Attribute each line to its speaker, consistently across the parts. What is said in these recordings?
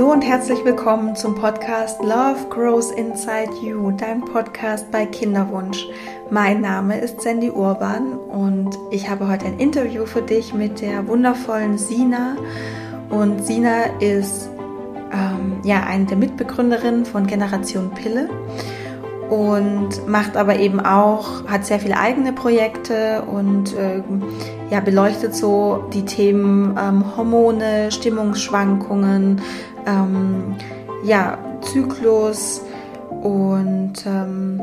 Speaker 1: Hallo und herzlich willkommen zum Podcast Love Grows Inside You, dein Podcast bei Kinderwunsch. Mein Name ist Sandy Urban und ich habe heute ein Interview für dich mit der wundervollen Sina. Und Sina ist ähm, ja eine der Mitbegründerinnen von Generation Pille und macht aber eben auch, hat sehr viele eigene Projekte und äh, ja, beleuchtet so die Themen ähm, Hormone, Stimmungsschwankungen, ähm, ja, Zyklus und ähm,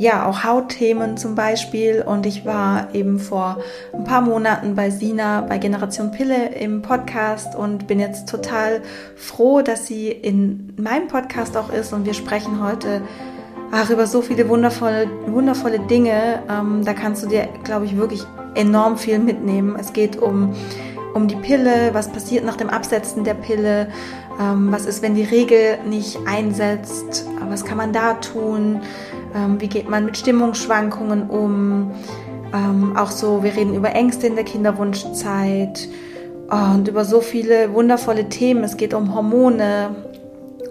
Speaker 1: ja, auch Hautthemen zum Beispiel. Und ich war eben vor ein paar Monaten bei Sina bei Generation Pille im Podcast und bin jetzt total froh, dass sie in meinem Podcast auch ist. Und wir sprechen heute ach, über so viele wundervolle, wundervolle Dinge. Ähm, da kannst du dir, glaube ich, wirklich enorm viel mitnehmen. Es geht um, um die Pille, was passiert nach dem Absetzen der Pille, was ist, wenn die Regel nicht einsetzt, was kann man da tun, ähm, wie geht man mit Stimmungsschwankungen um. Ähm, auch so, wir reden über Ängste in der Kinderwunschzeit oh, und über so viele wundervolle Themen. Es geht um Hormone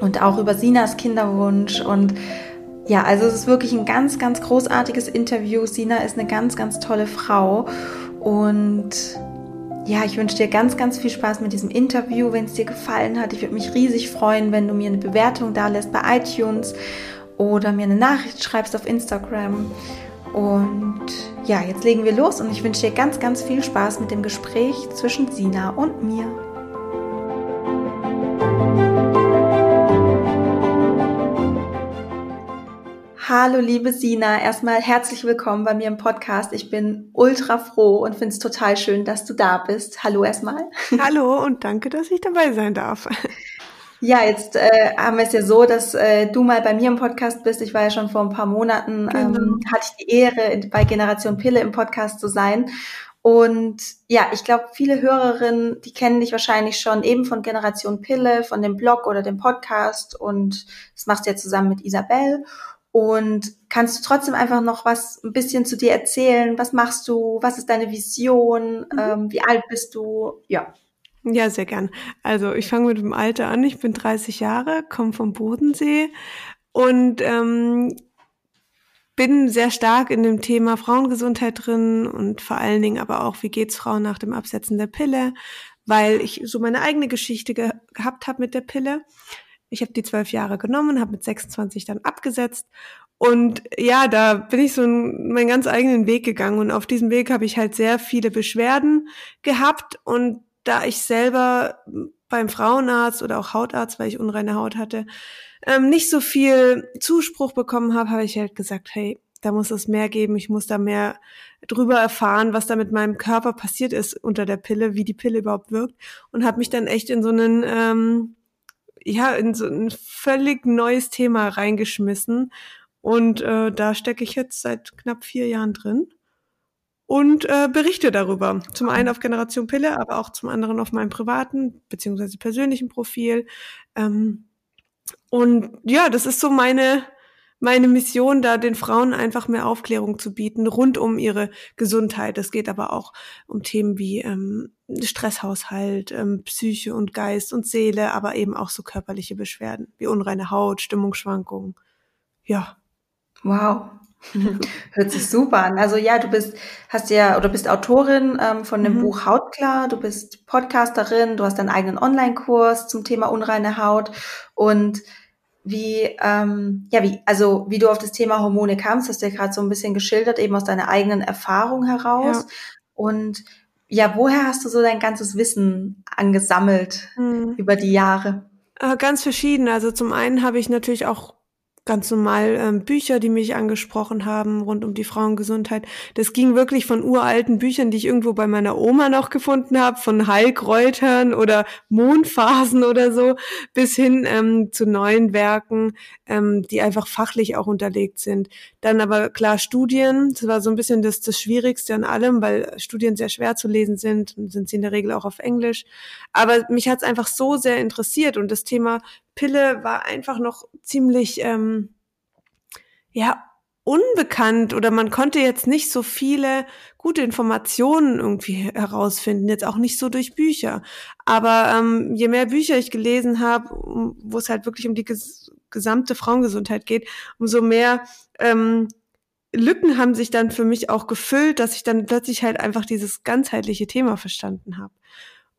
Speaker 1: und auch über Sinas Kinderwunsch und ja, also es ist wirklich ein ganz, ganz großartiges Interview. Sina ist eine ganz, ganz tolle Frau und ja, ich wünsche dir ganz, ganz viel Spaß mit diesem Interview, wenn es dir gefallen hat. Ich würde mich riesig freuen, wenn du mir eine Bewertung da lässt bei iTunes oder mir eine Nachricht schreibst auf Instagram. Und ja, jetzt legen wir los und ich wünsche dir ganz, ganz viel Spaß mit dem Gespräch zwischen Sina und mir. Hallo liebe Sina, erstmal herzlich willkommen bei mir im Podcast. Ich bin ultra froh und finde es total schön, dass du da bist. Hallo erstmal.
Speaker 2: Hallo und danke, dass ich dabei sein darf.
Speaker 1: Ja, jetzt äh, haben wir es ja so, dass äh, du mal bei mir im Podcast bist. Ich war ja schon vor ein paar Monaten, genau. ähm, hatte ich die Ehre, bei Generation Pille im Podcast zu sein. Und ja, ich glaube, viele Hörerinnen, die kennen dich wahrscheinlich schon eben von Generation Pille, von dem Blog oder dem Podcast. Und das machst du ja zusammen mit Isabel. Und kannst du trotzdem einfach noch was ein bisschen zu dir erzählen? Was machst du? Was ist deine Vision? Mhm. Ähm, wie alt bist du? Ja.
Speaker 2: Ja, sehr gern. Also ich fange mit dem Alter an. Ich bin 30 Jahre, komme vom Bodensee und ähm, bin sehr stark in dem Thema Frauengesundheit drin und vor allen Dingen aber auch, wie geht's Frauen nach dem Absetzen der Pille, weil ich so meine eigene Geschichte ge gehabt habe mit der Pille. Ich habe die zwölf Jahre genommen, habe mit 26 dann abgesetzt. Und ja, da bin ich so meinen ganz eigenen Weg gegangen. Und auf diesem Weg habe ich halt sehr viele Beschwerden gehabt. Und da ich selber beim Frauenarzt oder auch Hautarzt, weil ich unreine Haut hatte, ähm, nicht so viel Zuspruch bekommen habe, habe ich halt gesagt, hey, da muss es mehr geben, ich muss da mehr drüber erfahren, was da mit meinem Körper passiert ist unter der Pille, wie die Pille überhaupt wirkt und habe mich dann echt in so einen ähm, ja in so ein völlig neues Thema reingeschmissen und äh, da stecke ich jetzt seit knapp vier Jahren drin und äh, berichte darüber. Zum einen auf Generation Pille, aber auch zum anderen auf meinem privaten beziehungsweise persönlichen Profil. Ähm, und ja, das ist so meine meine Mission, da den Frauen einfach mehr Aufklärung zu bieten rund um ihre Gesundheit. Es geht aber auch um Themen wie ähm, Stresshaushalt, ähm, Psyche und Geist und Seele, aber eben auch so körperliche Beschwerden wie unreine Haut, Stimmungsschwankungen. Ja.
Speaker 1: Wow. Hört sich super an. Also ja, du bist, hast ja oder bist Autorin ähm, von dem mhm. Buch Hautklar, du bist Podcasterin, du hast deinen eigenen Online-Kurs zum Thema unreine Haut und wie, ähm, ja, wie, also wie du auf das Thema Hormone kamst, hast du ja gerade so ein bisschen geschildert, eben aus deiner eigenen Erfahrung heraus. Ja. Und ja, woher hast du so dein ganzes Wissen angesammelt mhm. über die Jahre?
Speaker 2: Äh, ganz verschieden. Also zum einen habe ich natürlich auch ganz normal ähm, Bücher, die mich angesprochen haben rund um die Frauengesundheit. Das ging wirklich von uralten Büchern, die ich irgendwo bei meiner Oma noch gefunden habe, von Heilkräutern oder Mondphasen oder so, bis hin ähm, zu neuen Werken, ähm, die einfach fachlich auch unterlegt sind. Dann aber klar Studien, das war so ein bisschen das, das Schwierigste an allem, weil Studien sehr schwer zu lesen sind sind sie in der Regel auch auf Englisch. Aber mich hat es einfach so sehr interessiert und das Thema Pille war einfach noch ziemlich, ähm, ja, unbekannt oder man konnte jetzt nicht so viele gute Informationen irgendwie herausfinden, jetzt auch nicht so durch Bücher. Aber ähm, je mehr Bücher ich gelesen habe, wo es halt wirklich um die ges gesamte Frauengesundheit geht, umso mehr ähm, Lücken haben sich dann für mich auch gefüllt, dass ich dann plötzlich halt einfach dieses ganzheitliche Thema verstanden habe.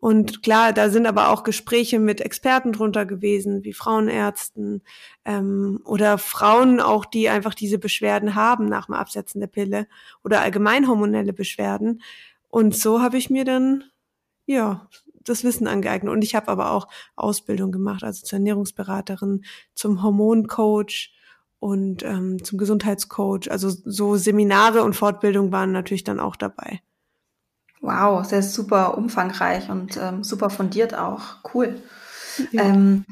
Speaker 2: Und klar, da sind aber auch Gespräche mit Experten drunter gewesen, wie Frauenärzten ähm, oder Frauen auch, die einfach diese Beschwerden haben nach dem Absetzen der Pille oder allgemein hormonelle Beschwerden. Und so habe ich mir dann ja das Wissen angeeignet. Und ich habe aber auch Ausbildung gemacht, also zur Ernährungsberaterin, zum Hormoncoach und ähm, zum Gesundheitscoach. Also so Seminare und Fortbildung waren natürlich dann auch dabei.
Speaker 1: Wow, sehr super umfangreich und ähm, super fundiert auch. Cool. Ja. Ähm,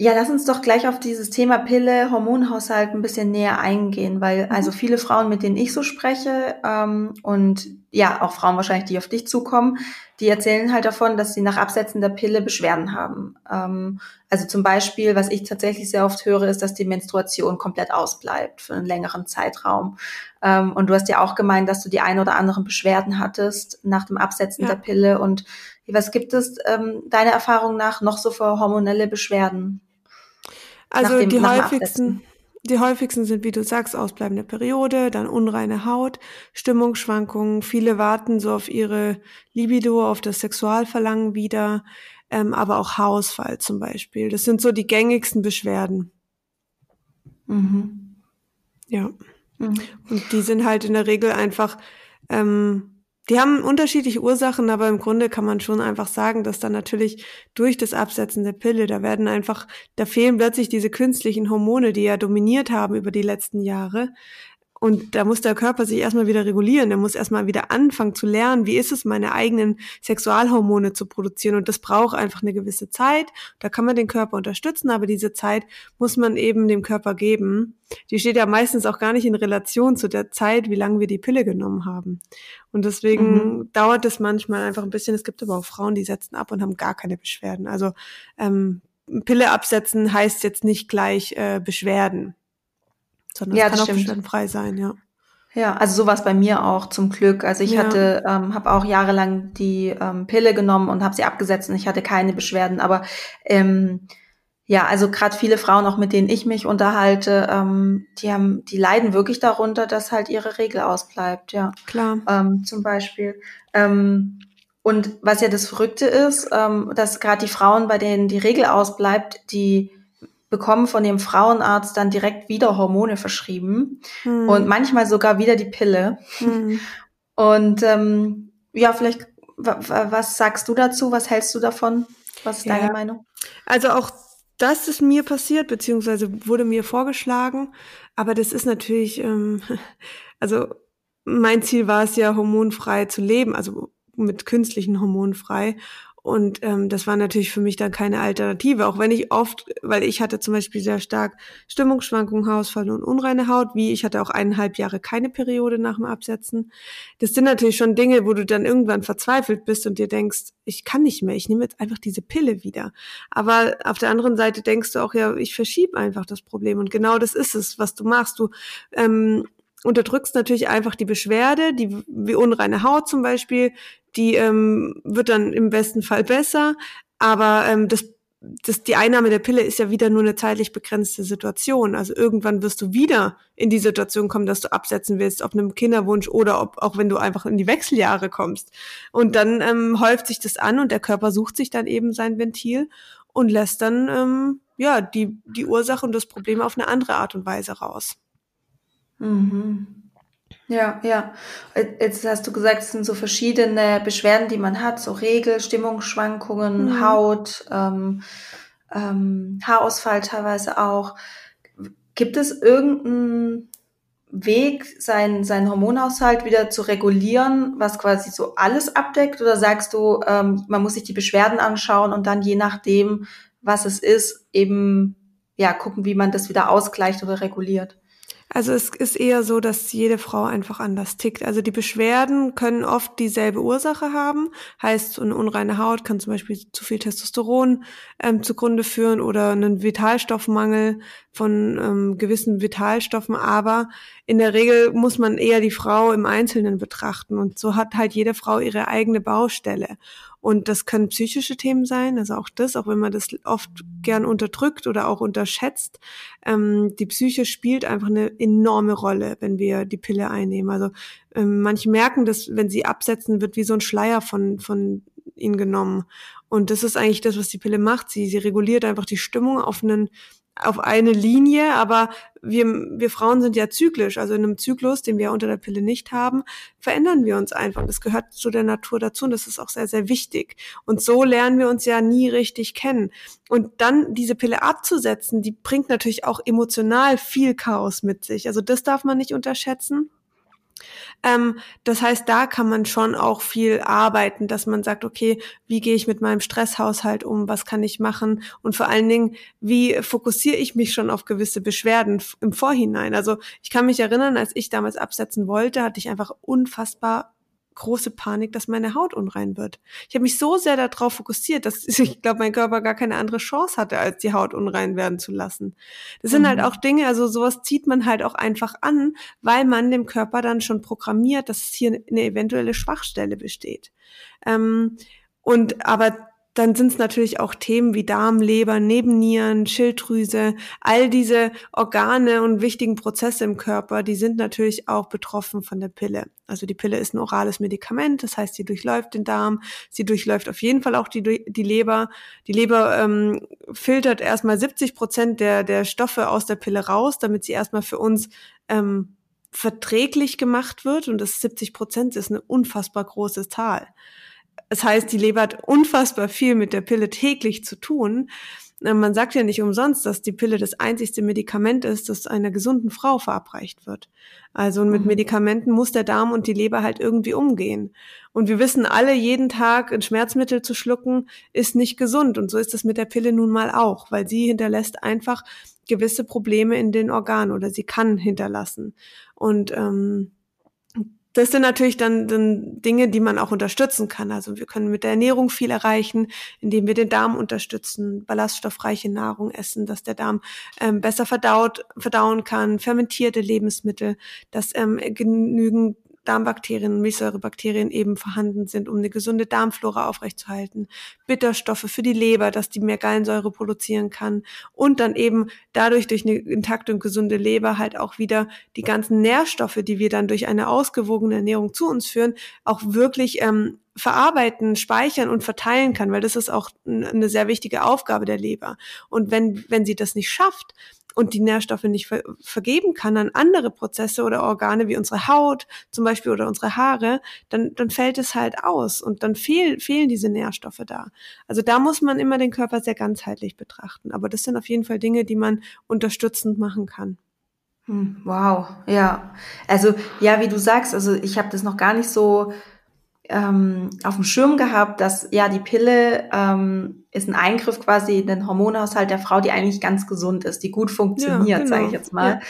Speaker 1: ja, lass uns doch gleich auf dieses Thema Pille, Hormonhaushalt ein bisschen näher eingehen, weil mhm. also viele Frauen, mit denen ich so spreche ähm, und ja, auch Frauen wahrscheinlich, die auf dich zukommen, die erzählen halt davon, dass sie nach Absetzen der Pille Beschwerden haben. Ähm, also zum Beispiel, was ich tatsächlich sehr oft höre, ist, dass die Menstruation komplett ausbleibt für einen längeren Zeitraum. Ähm, und du hast ja auch gemeint, dass du die ein oder anderen Beschwerden hattest nach dem Absetzen ja. der Pille. Und was gibt es ähm, deiner Erfahrung nach noch so für hormonelle Beschwerden?
Speaker 2: Also dem, die häufigsten, die häufigsten sind, wie du sagst, ausbleibende Periode, dann unreine Haut, Stimmungsschwankungen. Viele warten so auf ihre Libido, auf das Sexualverlangen wieder, ähm, aber auch Haarausfall zum Beispiel. Das sind so die gängigsten Beschwerden. Mhm. Ja. Mhm. Und die sind halt in der Regel einfach ähm, die haben unterschiedliche Ursachen, aber im Grunde kann man schon einfach sagen, dass dann natürlich durch das Absetzen der Pille, da werden einfach, da fehlen plötzlich diese künstlichen Hormone, die ja dominiert haben über die letzten Jahre. Und da muss der Körper sich erstmal wieder regulieren. Der muss erstmal wieder anfangen zu lernen, wie ist es, meine eigenen Sexualhormone zu produzieren. Und das braucht einfach eine gewisse Zeit. Da kann man den Körper unterstützen, aber diese Zeit muss man eben dem Körper geben. Die steht ja meistens auch gar nicht in Relation zu der Zeit, wie lange wir die Pille genommen haben. Und deswegen mhm. dauert es manchmal einfach ein bisschen. Es gibt aber auch Frauen, die setzen ab und haben gar keine Beschwerden. Also ähm, Pille absetzen heißt jetzt nicht gleich äh, Beschwerden sondern ja, es kann auch beschwerdenfrei sein, ja.
Speaker 1: Ja, also sowas bei mir auch zum Glück. Also ich ja. hatte, ähm, habe auch jahrelang die ähm, Pille genommen und habe sie abgesetzt und ich hatte keine Beschwerden. Aber ähm, ja, also gerade viele Frauen, auch mit denen ich mich unterhalte, ähm, die haben, die leiden wirklich darunter, dass halt ihre Regel ausbleibt. Ja,
Speaker 2: klar.
Speaker 1: Ähm, zum Beispiel. Ähm, und was ja das Verrückte ist, ähm, dass gerade die Frauen, bei denen die Regel ausbleibt, die bekommen von dem Frauenarzt dann direkt wieder Hormone verschrieben hm. und manchmal sogar wieder die Pille. Hm. Und ähm, ja, vielleicht, was sagst du dazu? Was hältst du davon? Was ist ja. deine Meinung?
Speaker 2: Also auch das ist mir passiert, beziehungsweise wurde mir vorgeschlagen, aber das ist natürlich, ähm, also mein Ziel war es ja, hormonfrei zu leben, also mit künstlichen Hormonen frei. Und ähm, das war natürlich für mich dann keine Alternative, auch wenn ich oft, weil ich hatte zum Beispiel sehr stark Stimmungsschwankungen, Haarausfall und unreine Haut, wie ich hatte auch eineinhalb Jahre keine Periode nach dem Absetzen. Das sind natürlich schon Dinge, wo du dann irgendwann verzweifelt bist und dir denkst, ich kann nicht mehr, ich nehme jetzt einfach diese Pille wieder. Aber auf der anderen Seite denkst du auch, ja, ich verschiebe einfach das Problem. Und genau das ist es, was du machst. Du ähm, unterdrückst natürlich einfach die Beschwerde, die wie unreine Haut zum Beispiel, die ähm, wird dann im besten Fall besser, aber ähm, das das, die Einnahme der Pille ist ja wieder nur eine zeitlich begrenzte Situation. Also irgendwann wirst du wieder in die Situation kommen, dass du absetzen willst, ob einem Kinderwunsch oder ob auch wenn du einfach in die Wechseljahre kommst. Und dann ähm, häuft sich das an und der Körper sucht sich dann eben sein Ventil und lässt dann ähm, ja die die Ursache und das Problem auf eine andere Art und Weise raus.
Speaker 1: Mhm. Ja, ja. Jetzt hast du gesagt, es sind so verschiedene Beschwerden, die man hat, so Regel, Stimmungsschwankungen, mhm. Haut, ähm, ähm, Haarausfall teilweise auch. Gibt es irgendeinen Weg, seinen sein Hormonhaushalt wieder zu regulieren, was quasi so alles abdeckt? Oder sagst du, ähm, man muss sich die Beschwerden anschauen und dann je nachdem, was es ist, eben ja gucken, wie man das wieder ausgleicht oder reguliert?
Speaker 2: Also es ist eher so, dass jede Frau einfach anders tickt. Also die Beschwerden können oft dieselbe Ursache haben. Heißt, eine unreine Haut kann zum Beispiel zu viel Testosteron ähm, zugrunde führen oder einen Vitalstoffmangel von ähm, gewissen Vitalstoffen. Aber in der Regel muss man eher die Frau im Einzelnen betrachten. Und so hat halt jede Frau ihre eigene Baustelle. Und das können psychische Themen sein, also auch das, auch wenn man das oft gern unterdrückt oder auch unterschätzt. Ähm, die Psyche spielt einfach eine enorme Rolle, wenn wir die Pille einnehmen. Also ähm, manche merken dass wenn sie absetzen, wird wie so ein Schleier von, von ihnen genommen. Und das ist eigentlich das, was die Pille macht. Sie, sie reguliert einfach die Stimmung auf einen auf eine Linie, aber wir, wir Frauen sind ja zyklisch, also in einem Zyklus, den wir unter der Pille nicht haben, verändern wir uns einfach. Das gehört zu der Natur dazu und das ist auch sehr, sehr wichtig. Und so lernen wir uns ja nie richtig kennen. Und dann diese Pille abzusetzen, die bringt natürlich auch emotional viel Chaos mit sich. Also das darf man nicht unterschätzen. Ähm, das heißt, da kann man schon auch viel arbeiten, dass man sagt, okay, wie gehe ich mit meinem Stresshaushalt um, was kann ich machen und vor allen Dingen, wie fokussiere ich mich schon auf gewisse Beschwerden im Vorhinein. Also ich kann mich erinnern, als ich damals absetzen wollte, hatte ich einfach unfassbar große Panik, dass meine Haut unrein wird. Ich habe mich so sehr darauf fokussiert, dass ich glaube, mein Körper gar keine andere Chance hatte, als die Haut unrein werden zu lassen. Das sind halt mhm. halt auch Dinge, also sowas zieht man halt auch einfach an, weil man dem Körper dann schon programmiert, dass es hier eine eventuelle Schwachstelle besteht. Ähm, und aber dann sind es natürlich auch Themen wie Darm, Leber, Nebennieren, Schilddrüse, all diese Organe und wichtigen Prozesse im Körper, die sind natürlich auch betroffen von der Pille. Also die Pille ist ein orales Medikament, das heißt, sie durchläuft den Darm, sie durchläuft auf jeden Fall auch die, die Leber. Die Leber ähm, filtert erstmal 70 Prozent der, der Stoffe aus der Pille raus, damit sie erstmal für uns ähm, verträglich gemacht wird. Und das 70 Prozent ist eine unfassbar große Zahl. Das heißt, die Leber hat unfassbar viel mit der Pille täglich zu tun. Äh, man sagt ja nicht umsonst, dass die Pille das einzigste Medikament ist, das einer gesunden Frau verabreicht wird. Also mit mhm. Medikamenten muss der Darm und die Leber halt irgendwie umgehen. Und wir wissen alle, jeden Tag ein Schmerzmittel zu schlucken, ist nicht gesund. Und so ist es mit der Pille nun mal auch, weil sie hinterlässt einfach gewisse Probleme in den Organen oder sie kann hinterlassen. Und ähm, das sind natürlich dann, dann Dinge, die man auch unterstützen kann. Also wir können mit der Ernährung viel erreichen, indem wir den Darm unterstützen, ballaststoffreiche Nahrung essen, dass der Darm ähm, besser verdaut, verdauen kann, fermentierte Lebensmittel, dass ähm, genügend Darmbakterien, Milchsäurebakterien eben vorhanden sind, um eine gesunde Darmflora aufrechtzuerhalten. Bitterstoffe für die Leber, dass die mehr Gallensäure produzieren kann und dann eben dadurch durch eine intakte und gesunde Leber halt auch wieder die ganzen Nährstoffe, die wir dann durch eine ausgewogene Ernährung zu uns führen, auch wirklich ähm, verarbeiten, speichern und verteilen kann, weil das ist auch eine sehr wichtige Aufgabe der Leber. Und wenn, wenn sie das nicht schafft, und die Nährstoffe nicht ver vergeben kann an andere Prozesse oder Organe wie unsere Haut zum Beispiel oder unsere Haare, dann, dann fällt es halt aus und dann fehl, fehlen diese Nährstoffe da. Also da muss man immer den Körper sehr ganzheitlich betrachten. Aber das sind auf jeden Fall Dinge, die man unterstützend machen kann.
Speaker 1: Hm, wow, ja. Also ja, wie du sagst, also ich habe das noch gar nicht so ähm, auf dem Schirm gehabt, dass ja die Pille ähm, ist ein Eingriff quasi in den Hormonhaushalt der Frau, die eigentlich ganz gesund ist, die gut funktioniert, ja, genau. sage ich jetzt mal.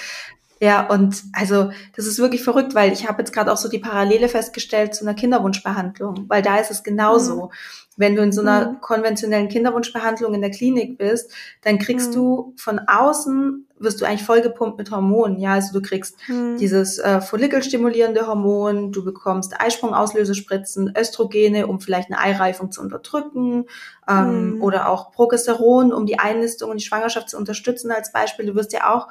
Speaker 1: Ja. ja, und also das ist wirklich verrückt, weil ich habe jetzt gerade auch so die Parallele festgestellt zu einer Kinderwunschbehandlung, weil da ist es genauso. Mhm. Wenn du in so einer mhm. konventionellen Kinderwunschbehandlung in der Klinik bist, dann kriegst mhm. du von außen wirst du eigentlich vollgepumpt mit Hormonen. Ja, also du kriegst mhm. dieses äh, follikelstimulierende Hormon, du bekommst Eisprungauslösespritzen, Östrogene, um vielleicht eine Eireifung zu unterdrücken, ähm, mhm. oder auch Progesteron, um die Einnistung und die Schwangerschaft zu unterstützen als Beispiel. Du wirst ja auch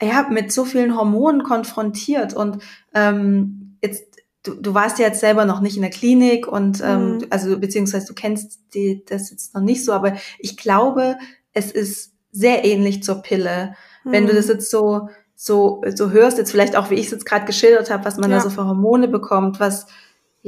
Speaker 1: ja, mit so vielen Hormonen konfrontiert und ähm, jetzt du, du warst ja jetzt selber noch nicht in der Klinik und ähm, mhm. also beziehungsweise du kennst die, das jetzt noch nicht so, aber ich glaube, es ist sehr ähnlich zur Pille. Mhm. Wenn du das hm. jetzt so so so hörst, jetzt vielleicht auch wie ich es jetzt gerade geschildert habe, was man ja. da so für Hormone bekommt, was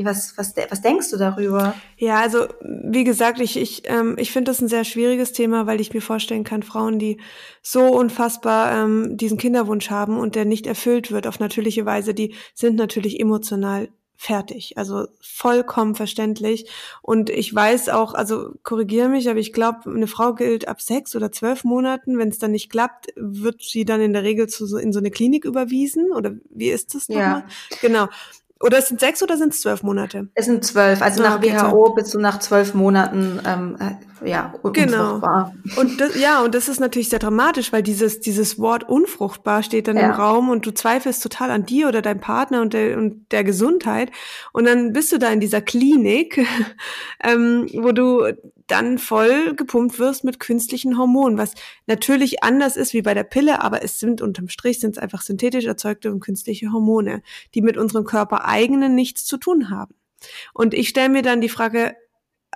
Speaker 1: was, was, was denkst du darüber?
Speaker 2: Ja, also wie gesagt, ich, ich, ähm, ich finde das ein sehr schwieriges Thema, weil ich mir vorstellen kann, Frauen, die so unfassbar ähm, diesen Kinderwunsch haben und der nicht erfüllt wird auf natürliche Weise, die sind natürlich emotional fertig. Also vollkommen verständlich. Und ich weiß auch, also korrigiere mich, aber ich glaube, eine Frau gilt ab sechs oder zwölf Monaten. Wenn es dann nicht klappt, wird sie dann in der Regel zu, in so eine Klinik überwiesen. Oder wie ist das nochmal? Ja. Genau. Oder es sind sechs oder sind es zwölf Monate?
Speaker 1: Es sind zwölf. Also ah, nach okay, WHO bist du nach zwölf Monaten ähm, äh, ja
Speaker 2: genau. unfruchtbar. Und das, ja, und das ist natürlich sehr dramatisch, weil dieses dieses Wort unfruchtbar steht dann ja. im Raum und du zweifelst total an dir oder deinem Partner und der, und der Gesundheit. Und dann bist du da in dieser Klinik, ähm, wo du dann voll gepumpt wirst mit künstlichen Hormonen, was natürlich anders ist wie bei der Pille, aber es sind unterm Strich sind es einfach synthetisch erzeugte und künstliche Hormone, die mit unserem Körper eigenen nichts zu tun haben. Und ich stelle mir dann die Frage,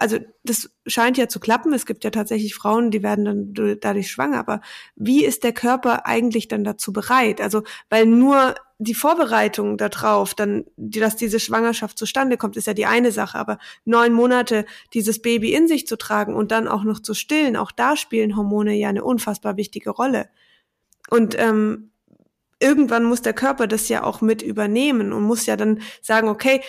Speaker 2: also das scheint ja zu klappen. Es gibt ja tatsächlich Frauen, die werden dann dadurch schwanger. Aber wie ist der Körper eigentlich dann dazu bereit? Also, weil nur die Vorbereitung darauf, dann, dass diese Schwangerschaft zustande kommt, ist ja die eine Sache. Aber neun Monate dieses Baby in sich zu tragen und dann auch noch zu stillen, auch da spielen Hormone ja eine unfassbar wichtige Rolle. Und ähm, irgendwann muss der Körper das ja auch mit übernehmen und muss ja dann sagen, okay,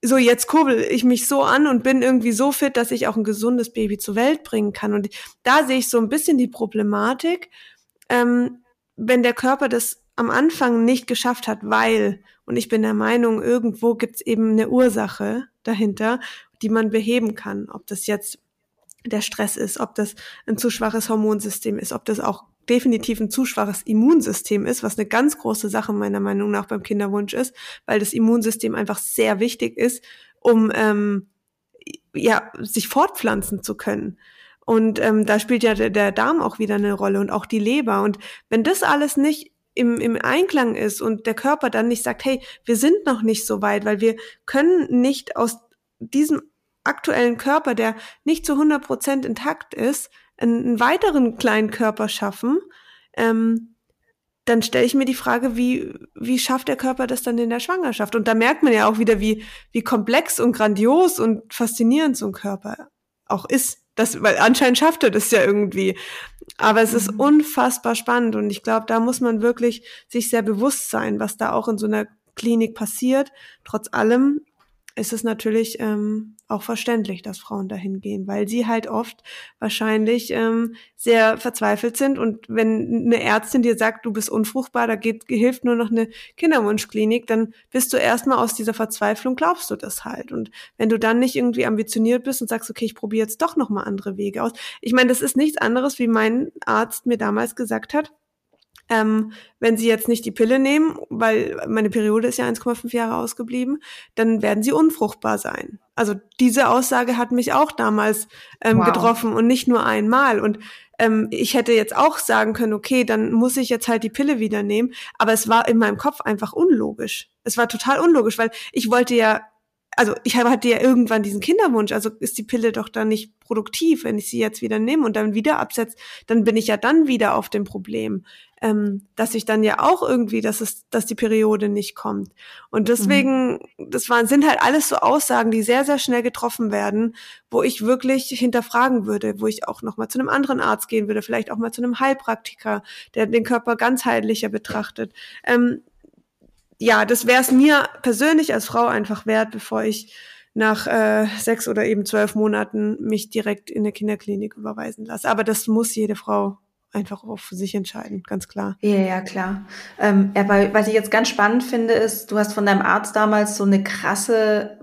Speaker 2: so jetzt kurbel ich mich so an und bin irgendwie so fit, dass ich auch ein gesundes Baby zur Welt bringen kann. Und da sehe ich so ein bisschen die Problematik, ähm, wenn der Körper das am Anfang nicht geschafft hat, weil, und ich bin der Meinung, irgendwo gibt's eben eine Ursache dahinter, die man beheben kann. Ob das jetzt der Stress ist, ob das ein zu schwaches Hormonsystem ist, ob das auch definitiv ein zu schwaches Immunsystem ist, was eine ganz große Sache meiner Meinung nach beim Kinderwunsch ist, weil das Immunsystem einfach sehr wichtig ist, um ähm, ja sich fortpflanzen zu können. Und ähm, da spielt ja der, der Darm auch wieder eine Rolle und auch die Leber. Und wenn das alles nicht im, im Einklang ist und der Körper dann nicht sagt, hey, wir sind noch nicht so weit, weil wir können nicht aus diesem aktuellen Körper, der nicht zu 100 Prozent intakt ist, einen weiteren kleinen Körper schaffen, ähm, dann stelle ich mir die Frage, wie, wie schafft der Körper das dann in der Schwangerschaft? Und da merkt man ja auch wieder, wie, wie komplex und grandios und faszinierend so ein Körper auch ist. Das, weil anscheinend schafft er das ja irgendwie. Aber es ist mhm. unfassbar spannend und ich glaube, da muss man wirklich sich sehr bewusst sein, was da auch in so einer Klinik passiert. Trotz allem ist es natürlich ähm, auch verständlich, dass Frauen dahin gehen, weil sie halt oft wahrscheinlich ähm, sehr verzweifelt sind. Und wenn eine Ärztin dir sagt, du bist unfruchtbar, da geht, hilft nur noch eine Kinderwunschklinik, dann bist du erstmal aus dieser Verzweiflung, glaubst du das halt. Und wenn du dann nicht irgendwie ambitioniert bist und sagst, okay, ich probiere jetzt doch nochmal andere Wege aus. Ich meine, das ist nichts anderes, wie mein Arzt mir damals gesagt hat ähm, wenn Sie jetzt nicht die Pille nehmen, weil meine Periode ist ja 1,5 Jahre ausgeblieben, dann werden Sie unfruchtbar sein. Also diese Aussage hat mich auch damals ähm, wow. getroffen und nicht nur einmal. Und ähm, ich hätte jetzt auch sagen können, okay, dann muss ich jetzt halt die Pille wieder nehmen. Aber es war in meinem Kopf einfach unlogisch. Es war total unlogisch, weil ich wollte ja also ich hatte ja irgendwann diesen Kinderwunsch, also ist die Pille doch dann nicht produktiv, wenn ich sie jetzt wieder nehme und dann wieder absetze, dann bin ich ja dann wieder auf dem Problem ähm, dass ich dann ja auch irgendwie, dass es, dass die Periode nicht kommt. Und deswegen, mhm. das waren, sind halt alles so Aussagen, die sehr, sehr schnell getroffen werden, wo ich wirklich hinterfragen würde, wo ich auch nochmal zu einem anderen Arzt gehen würde, vielleicht auch mal zu einem Heilpraktiker, der den Körper ganzheitlicher betrachtet. Ähm, ja, das wäre es mir persönlich als Frau einfach wert, bevor ich nach äh, sechs oder eben zwölf Monaten mich direkt in eine Kinderklinik überweisen lasse. Aber das muss jede Frau einfach auch für sich entscheiden, ganz klar.
Speaker 1: Ja, ja, klar. Ähm, aber was ich jetzt ganz spannend finde, ist, du hast von deinem Arzt damals so eine krasse,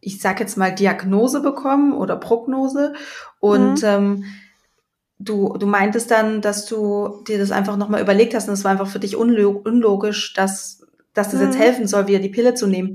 Speaker 1: ich sag jetzt mal, Diagnose bekommen oder Prognose. Und mhm. ähm, du, du meintest dann, dass du dir das einfach nochmal überlegt hast und es war einfach für dich unlog unlogisch, dass, dass das mhm. jetzt helfen soll, wieder die Pille zu nehmen.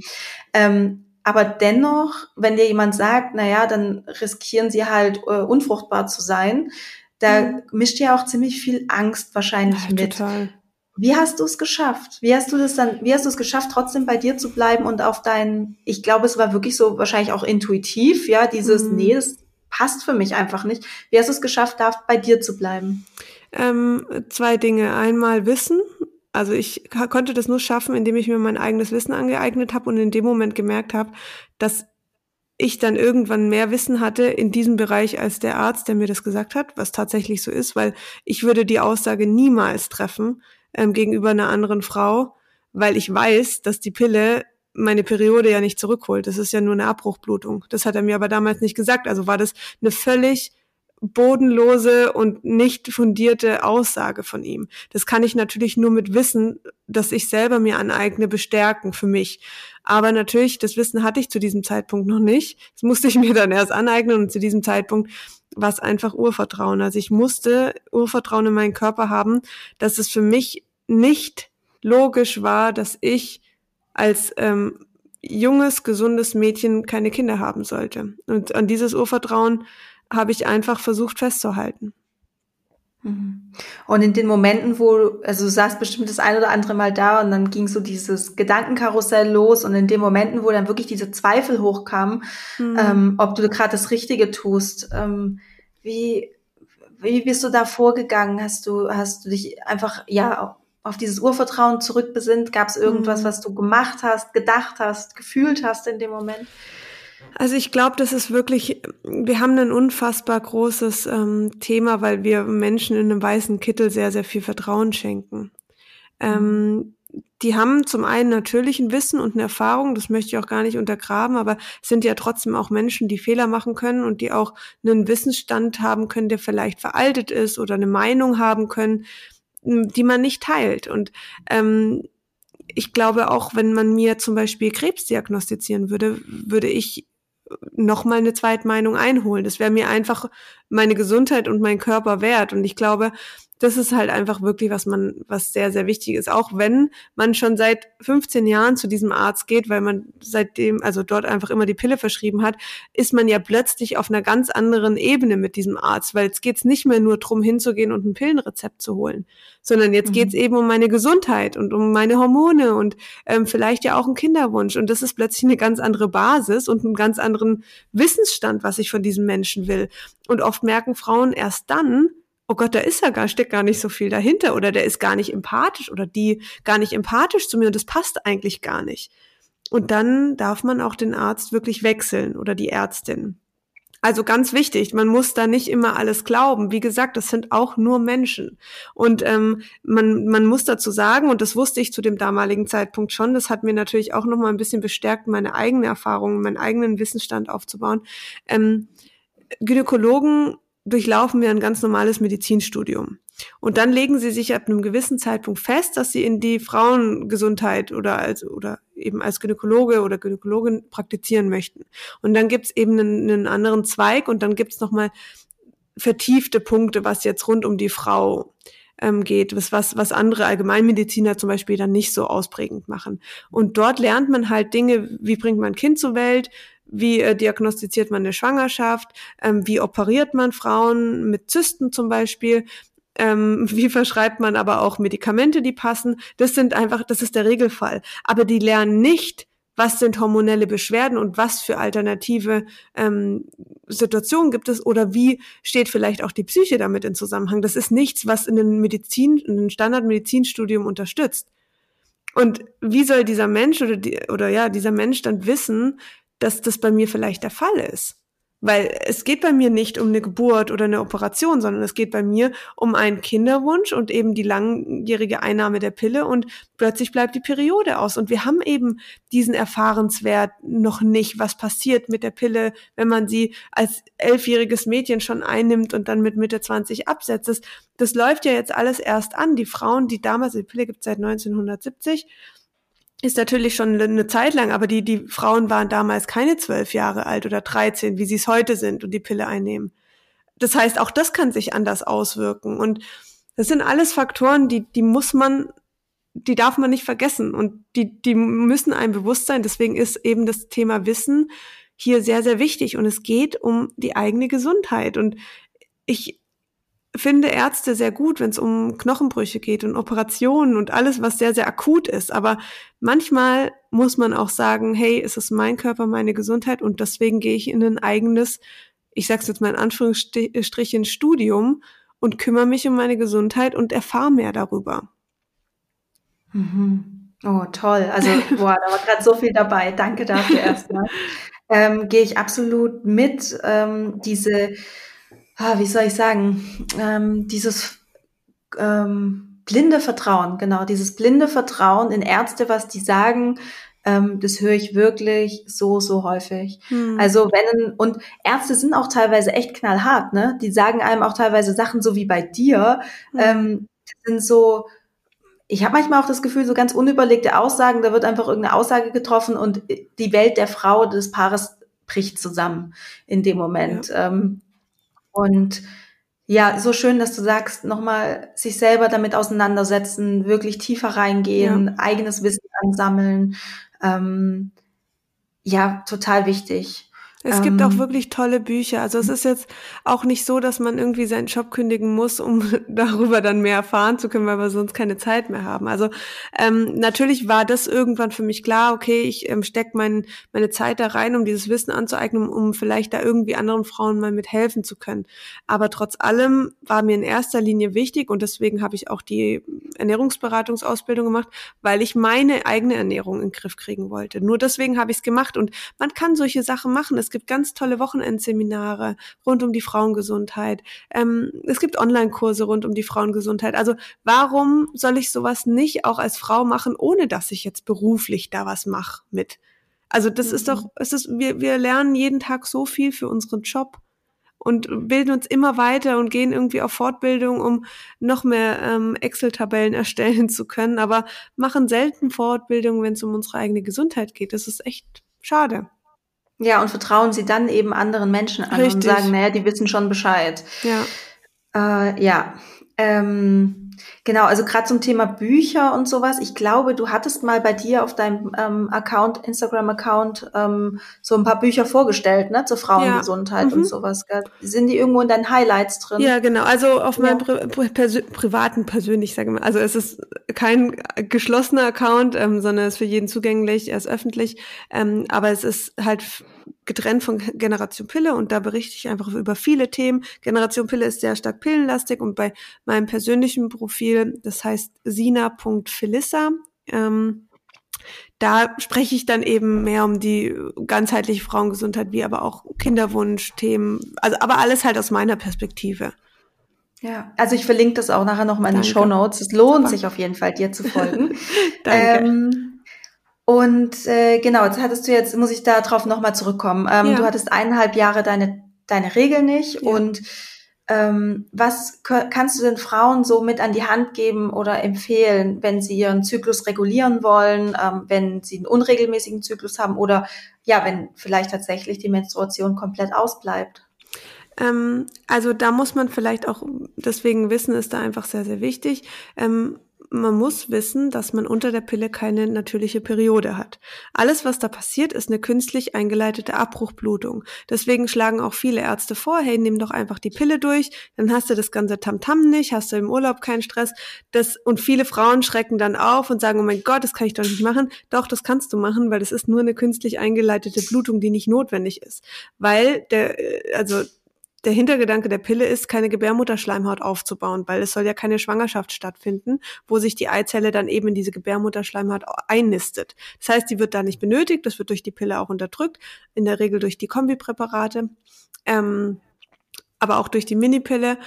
Speaker 1: Ähm, aber dennoch, wenn dir jemand sagt, na ja, dann riskieren sie halt äh, unfruchtbar zu sein, da mhm. mischt ja auch ziemlich viel Angst wahrscheinlich ja, mit. Total. Wie hast du es geschafft? Wie hast du das dann, wie hast du es geschafft, trotzdem bei dir zu bleiben und auf deinen, ich glaube, es war wirklich so wahrscheinlich auch intuitiv, ja, dieses, mhm. nee, das passt für mich einfach nicht. Wie hast du es geschafft, da bei dir zu bleiben?
Speaker 2: Ähm, zwei Dinge. Einmal Wissen. Also ich konnte das nur schaffen, indem ich mir mein eigenes Wissen angeeignet habe und in dem Moment gemerkt habe, dass ich dann irgendwann mehr Wissen hatte in diesem Bereich als der Arzt, der mir das gesagt hat, was tatsächlich so ist, weil ich würde die Aussage niemals treffen ähm, gegenüber einer anderen Frau, weil ich weiß, dass die Pille meine Periode ja nicht zurückholt. Das ist ja nur eine Abbruchblutung. Das hat er mir aber damals nicht gesagt. Also war das eine völlig bodenlose und nicht fundierte Aussage von ihm. Das kann ich natürlich nur mit Wissen, das ich selber mir aneigne, bestärken für mich. Aber natürlich, das Wissen hatte ich zu diesem Zeitpunkt noch nicht. Das musste ich mir dann erst aneignen und zu diesem Zeitpunkt war es einfach Urvertrauen. Also ich musste Urvertrauen in meinen Körper haben, dass es für mich nicht logisch war, dass ich als ähm, junges, gesundes Mädchen keine Kinder haben sollte. Und an dieses Urvertrauen habe ich einfach versucht festzuhalten.
Speaker 1: Mhm. Und in den Momenten, wo, also du saßt bestimmt das ein oder andere Mal da und dann ging so dieses Gedankenkarussell los und in den Momenten, wo dann wirklich diese Zweifel hochkamen, mhm. ähm, ob du gerade das Richtige tust, ähm, wie, wie bist du da vorgegangen? Hast du, hast du dich einfach, ja, auf dieses Urvertrauen zurückbesinnt? Gab es irgendwas, mhm. was du gemacht hast, gedacht hast, gefühlt hast in dem Moment?
Speaker 2: Also ich glaube, das ist wirklich, wir haben ein unfassbar großes ähm, Thema, weil wir Menschen in einem weißen Kittel sehr, sehr viel Vertrauen schenken. Ähm, die haben zum einen natürlich ein Wissen und eine Erfahrung, das möchte ich auch gar nicht untergraben, aber sind ja trotzdem auch Menschen, die Fehler machen können und die auch einen Wissensstand haben können, der vielleicht veraltet ist oder eine Meinung haben können, die man nicht teilt. Und ähm, ich glaube auch, wenn man mir zum Beispiel Krebs diagnostizieren würde, würde ich noch mal eine Zweitmeinung einholen. Das wäre mir einfach meine Gesundheit und mein Körper wert. Und ich glaube, das ist halt einfach wirklich, was man, was sehr, sehr wichtig ist. Auch wenn man schon seit 15 Jahren zu diesem Arzt geht, weil man seitdem, also dort einfach immer die Pille verschrieben hat, ist man ja plötzlich auf einer ganz anderen Ebene mit diesem Arzt, weil jetzt geht's nicht mehr nur drum hinzugehen und ein Pillenrezept zu holen, sondern jetzt mhm. geht's eben um meine Gesundheit und um meine Hormone und ähm, vielleicht ja auch einen Kinderwunsch. Und das ist plötzlich eine ganz andere Basis und einen ganz anderen Wissensstand, was ich von diesem Menschen will. Und oft merken Frauen erst dann, oh Gott, da ist ja gar, steckt gar nicht so viel dahinter oder der ist gar nicht empathisch oder die gar nicht empathisch zu mir und das passt eigentlich gar nicht. Und dann darf man auch den Arzt wirklich wechseln oder die Ärztin. Also ganz wichtig, man muss da nicht immer alles glauben. Wie gesagt, das sind auch nur Menschen. Und ähm, man, man muss dazu sagen, und das wusste ich zu dem damaligen Zeitpunkt schon, das hat mir natürlich auch nochmal ein bisschen bestärkt, meine eigene Erfahrung, meinen eigenen Wissensstand aufzubauen. Ähm, Gynäkologen durchlaufen wir ein ganz normales Medizinstudium. Und dann legen sie sich ab einem gewissen Zeitpunkt fest, dass sie in die Frauengesundheit oder als oder eben als Gynäkologe oder Gynäkologin praktizieren möchten. Und dann gibt's eben einen, einen anderen Zweig und dann gibt's nochmal vertiefte Punkte, was jetzt rund um die Frau ähm, geht, was, was, was andere Allgemeinmediziner zum Beispiel dann nicht so ausprägend machen. Und dort lernt man halt Dinge, wie bringt man ein Kind zur Welt, wie äh, diagnostiziert man eine Schwangerschaft? Ähm, wie operiert man Frauen mit Zysten zum Beispiel? Ähm, wie verschreibt man aber auch Medikamente, die passen? Das sind einfach, das ist der Regelfall. Aber die lernen nicht, was sind hormonelle Beschwerden und was für alternative ähm, Situationen gibt es oder wie steht vielleicht auch die Psyche damit in Zusammenhang. Das ist nichts, was in den Medizin, in den Standardmedizinstudium unterstützt. Und wie soll dieser Mensch oder die, oder ja, dieser Mensch dann wissen, dass das bei mir vielleicht der Fall ist. Weil es geht bei mir nicht um eine Geburt oder eine Operation, sondern es geht bei mir um einen Kinderwunsch und eben die langjährige Einnahme der Pille und plötzlich bleibt die Periode aus. Und wir haben eben diesen Erfahrenswert noch nicht, was passiert mit der Pille, wenn man sie als elfjähriges Mädchen schon einnimmt und dann mit Mitte 20 absetzt. Das, das läuft ja jetzt alles erst an. Die Frauen, die damals, die Pille gibt es seit 1970, ist natürlich schon eine Zeit lang, aber die, die Frauen waren damals keine zwölf Jahre alt oder 13, wie sie es heute sind und die Pille einnehmen. Das heißt, auch das kann sich anders auswirken. Und das sind alles Faktoren, die, die muss man, die darf man nicht vergessen und die, die müssen einem bewusst sein. Deswegen ist eben das Thema Wissen hier sehr, sehr wichtig. Und es geht um die eigene Gesundheit. Und ich finde Ärzte sehr gut, wenn es um Knochenbrüche geht und Operationen und alles, was sehr, sehr akut ist. Aber manchmal muss man auch sagen, hey, es ist mein Körper, meine Gesundheit und deswegen gehe ich in ein eigenes, ich sag's jetzt mal in Anführungsstrichen, Studium und kümmere mich um meine Gesundheit und erfahre mehr darüber.
Speaker 1: Mhm. Oh, toll. Also, boah, da war gerade so viel dabei. Danke dafür erstmal. Ähm, gehe ich absolut mit. Ähm, diese ah, wie soll ich sagen, ähm, dieses ähm, blinde Vertrauen, genau, dieses blinde Vertrauen in Ärzte, was die sagen, Ähm, das höre ich wirklich so, so häufig. Hm. Also wenn, und Ärzte sind auch teilweise echt knallhart, ne? Die sagen einem auch teilweise Sachen so wie bei dir, hm. ähm, sind so, ich habe manchmal auch das Gefühl, so ganz unüberlegte Aussagen, da wird einfach irgendeine Aussage getroffen und die Welt der Frau, des Paares bricht zusammen in dem Moment. Ja. Ähm, und ja, so schön, dass du sagst, nochmal sich selber damit auseinandersetzen, wirklich tiefer reingehen, ja. eigenes Wissen ansammeln. Ähm, ja, total wichtig.
Speaker 2: Es ähm, gibt auch ähm. wirklich tolle Bücher. Also es ist jetzt auch nicht so, dass man irgendwie seinen Job kündigen muss, um darüber dann mehr erfahren zu können, weil wir sonst keine Zeit mehr haben. Also ähm, natürlich war das irgendwann für mich klar, okay, ich ähm, stecke mein, meine Zeit da rein, um dieses Wissen anzueignen, um vielleicht da irgendwie anderen Frauen mal mit helfen zu können. Aber trotz allem war mir in erster Linie wichtig und deswegen habe ich auch die Ernährungsberatungsausbildung gemacht, weil ich meine eigene Ernährung in den Griff kriegen wollte. Nur deswegen habe ich es gemacht und man kann solche Sachen machen. Es es gibt ganz tolle Wochenendseminare rund um die Frauengesundheit. Ähm, es gibt Online-Kurse rund um die Frauengesundheit. Also warum soll ich sowas nicht auch als Frau machen, ohne dass ich jetzt beruflich da was mache mit? Also das mhm. ist doch, es ist, wir, wir lernen jeden Tag so viel für unseren Job und bilden uns immer weiter und gehen irgendwie auf Fortbildung, um noch mehr ähm, Excel-Tabellen erstellen zu können, aber machen selten Fortbildung, wenn es um unsere eigene Gesundheit geht. Das ist echt schade.
Speaker 1: Ja, und vertrauen sie dann eben anderen Menschen an Richtig. und sagen, naja, die wissen schon Bescheid.
Speaker 2: Ja.
Speaker 1: Äh, ja. Ähm, genau, also gerade zum Thema Bücher und sowas. Ich glaube, du hattest mal bei dir auf deinem ähm, Account, Instagram-Account, ähm, so ein paar Bücher vorgestellt, ne, zur Frauengesundheit ja. mhm. und sowas. Gell? Sind die irgendwo in deinen Highlights drin?
Speaker 2: Ja, genau. Also auf ja. meinem Pri Pri privaten, persönlich, sage ich mal. Also es ist kein geschlossener Account, ähm, sondern es ist für jeden zugänglich, er ist öffentlich. Ähm, aber es ist halt getrennt von Generation Pille und da berichte ich einfach über viele Themen. Generation Pille ist sehr stark pillenlastig und bei meinem persönlichen Profil, das heißt sina.philissa, ähm, da spreche ich dann eben mehr um die ganzheitliche Frauengesundheit, wie aber auch Kinderwunsch-Themen, also aber alles halt aus meiner Perspektive.
Speaker 1: Ja, also ich verlinke das auch nachher nochmal in den Show Notes. Es lohnt Super. sich auf jeden Fall, dir zu folgen.
Speaker 2: Danke. Ähm,
Speaker 1: und äh, genau, jetzt hattest du jetzt, muss ich da drauf nochmal zurückkommen. Ähm, ja. Du hattest eineinhalb Jahre deine, deine Regel nicht. Ja. Und ähm, was kannst du den Frauen so mit an die Hand geben oder empfehlen, wenn sie ihren Zyklus regulieren wollen, ähm, wenn sie einen unregelmäßigen Zyklus haben oder ja, wenn vielleicht tatsächlich die Menstruation komplett ausbleibt?
Speaker 2: Ähm, also da muss man vielleicht auch, deswegen Wissen ist da einfach sehr, sehr wichtig. Ähm, man muss wissen, dass man unter der Pille keine natürliche Periode hat. Alles, was da passiert, ist eine künstlich eingeleitete Abbruchblutung. Deswegen schlagen auch viele Ärzte vor, hey, nimm doch einfach die Pille durch, dann hast du das ganze Tamtam -Tam nicht, hast du im Urlaub keinen Stress. Das, und viele Frauen schrecken dann auf und sagen, oh mein Gott, das kann ich doch nicht machen. Doch, das kannst du machen, weil das ist nur eine künstlich eingeleitete Blutung, die nicht notwendig ist. Weil der, äh, also der Hintergedanke der Pille ist, keine Gebärmutterschleimhaut aufzubauen, weil es soll ja keine Schwangerschaft stattfinden, wo sich die Eizelle dann eben in diese Gebärmutterschleimhaut einnistet. Das heißt, die wird da nicht benötigt, das wird durch die Pille auch unterdrückt, in der Regel durch die Kombipräparate, ähm, aber auch durch die Minipille.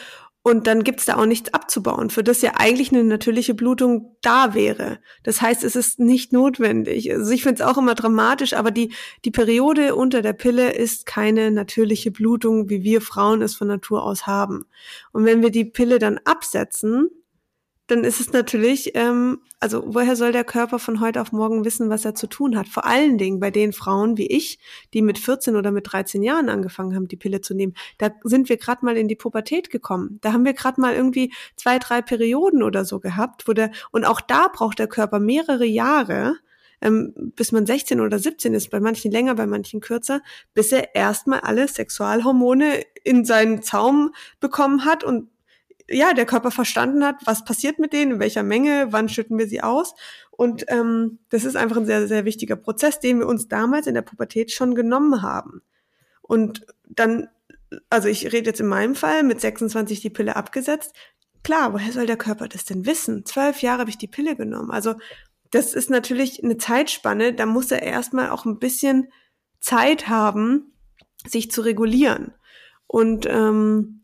Speaker 2: Und dann gibt's da auch nichts abzubauen, für das ja eigentlich eine natürliche Blutung da wäre. Das heißt, es ist nicht notwendig. Also ich finde es auch immer dramatisch, aber die, die Periode unter der Pille ist keine natürliche Blutung, wie wir Frauen es von Natur aus haben. Und wenn wir die Pille dann absetzen, dann ist es natürlich, ähm, also woher soll der Körper von heute auf morgen wissen, was er zu tun hat? Vor allen Dingen bei den Frauen wie ich, die mit 14 oder mit 13 Jahren angefangen haben, die Pille zu nehmen. Da sind wir gerade mal in die Pubertät gekommen. Da haben wir gerade mal irgendwie zwei, drei Perioden oder so gehabt, wo der, und auch da braucht der Körper mehrere Jahre, ähm, bis man 16 oder 17 ist, bei manchen länger, bei manchen kürzer, bis er erstmal alle Sexualhormone in seinen Zaum bekommen hat und ja, der Körper verstanden hat, was passiert mit denen, in welcher Menge, wann schütten wir sie aus. Und ähm, das ist einfach ein sehr, sehr wichtiger Prozess, den wir uns damals in der Pubertät schon genommen haben. Und dann, also ich rede jetzt in meinem Fall, mit 26 die Pille abgesetzt. Klar, woher soll der Körper das denn wissen? Zwölf Jahre habe ich die Pille genommen. Also das ist natürlich eine Zeitspanne, da muss er erstmal auch ein bisschen Zeit haben, sich zu regulieren. Und ähm,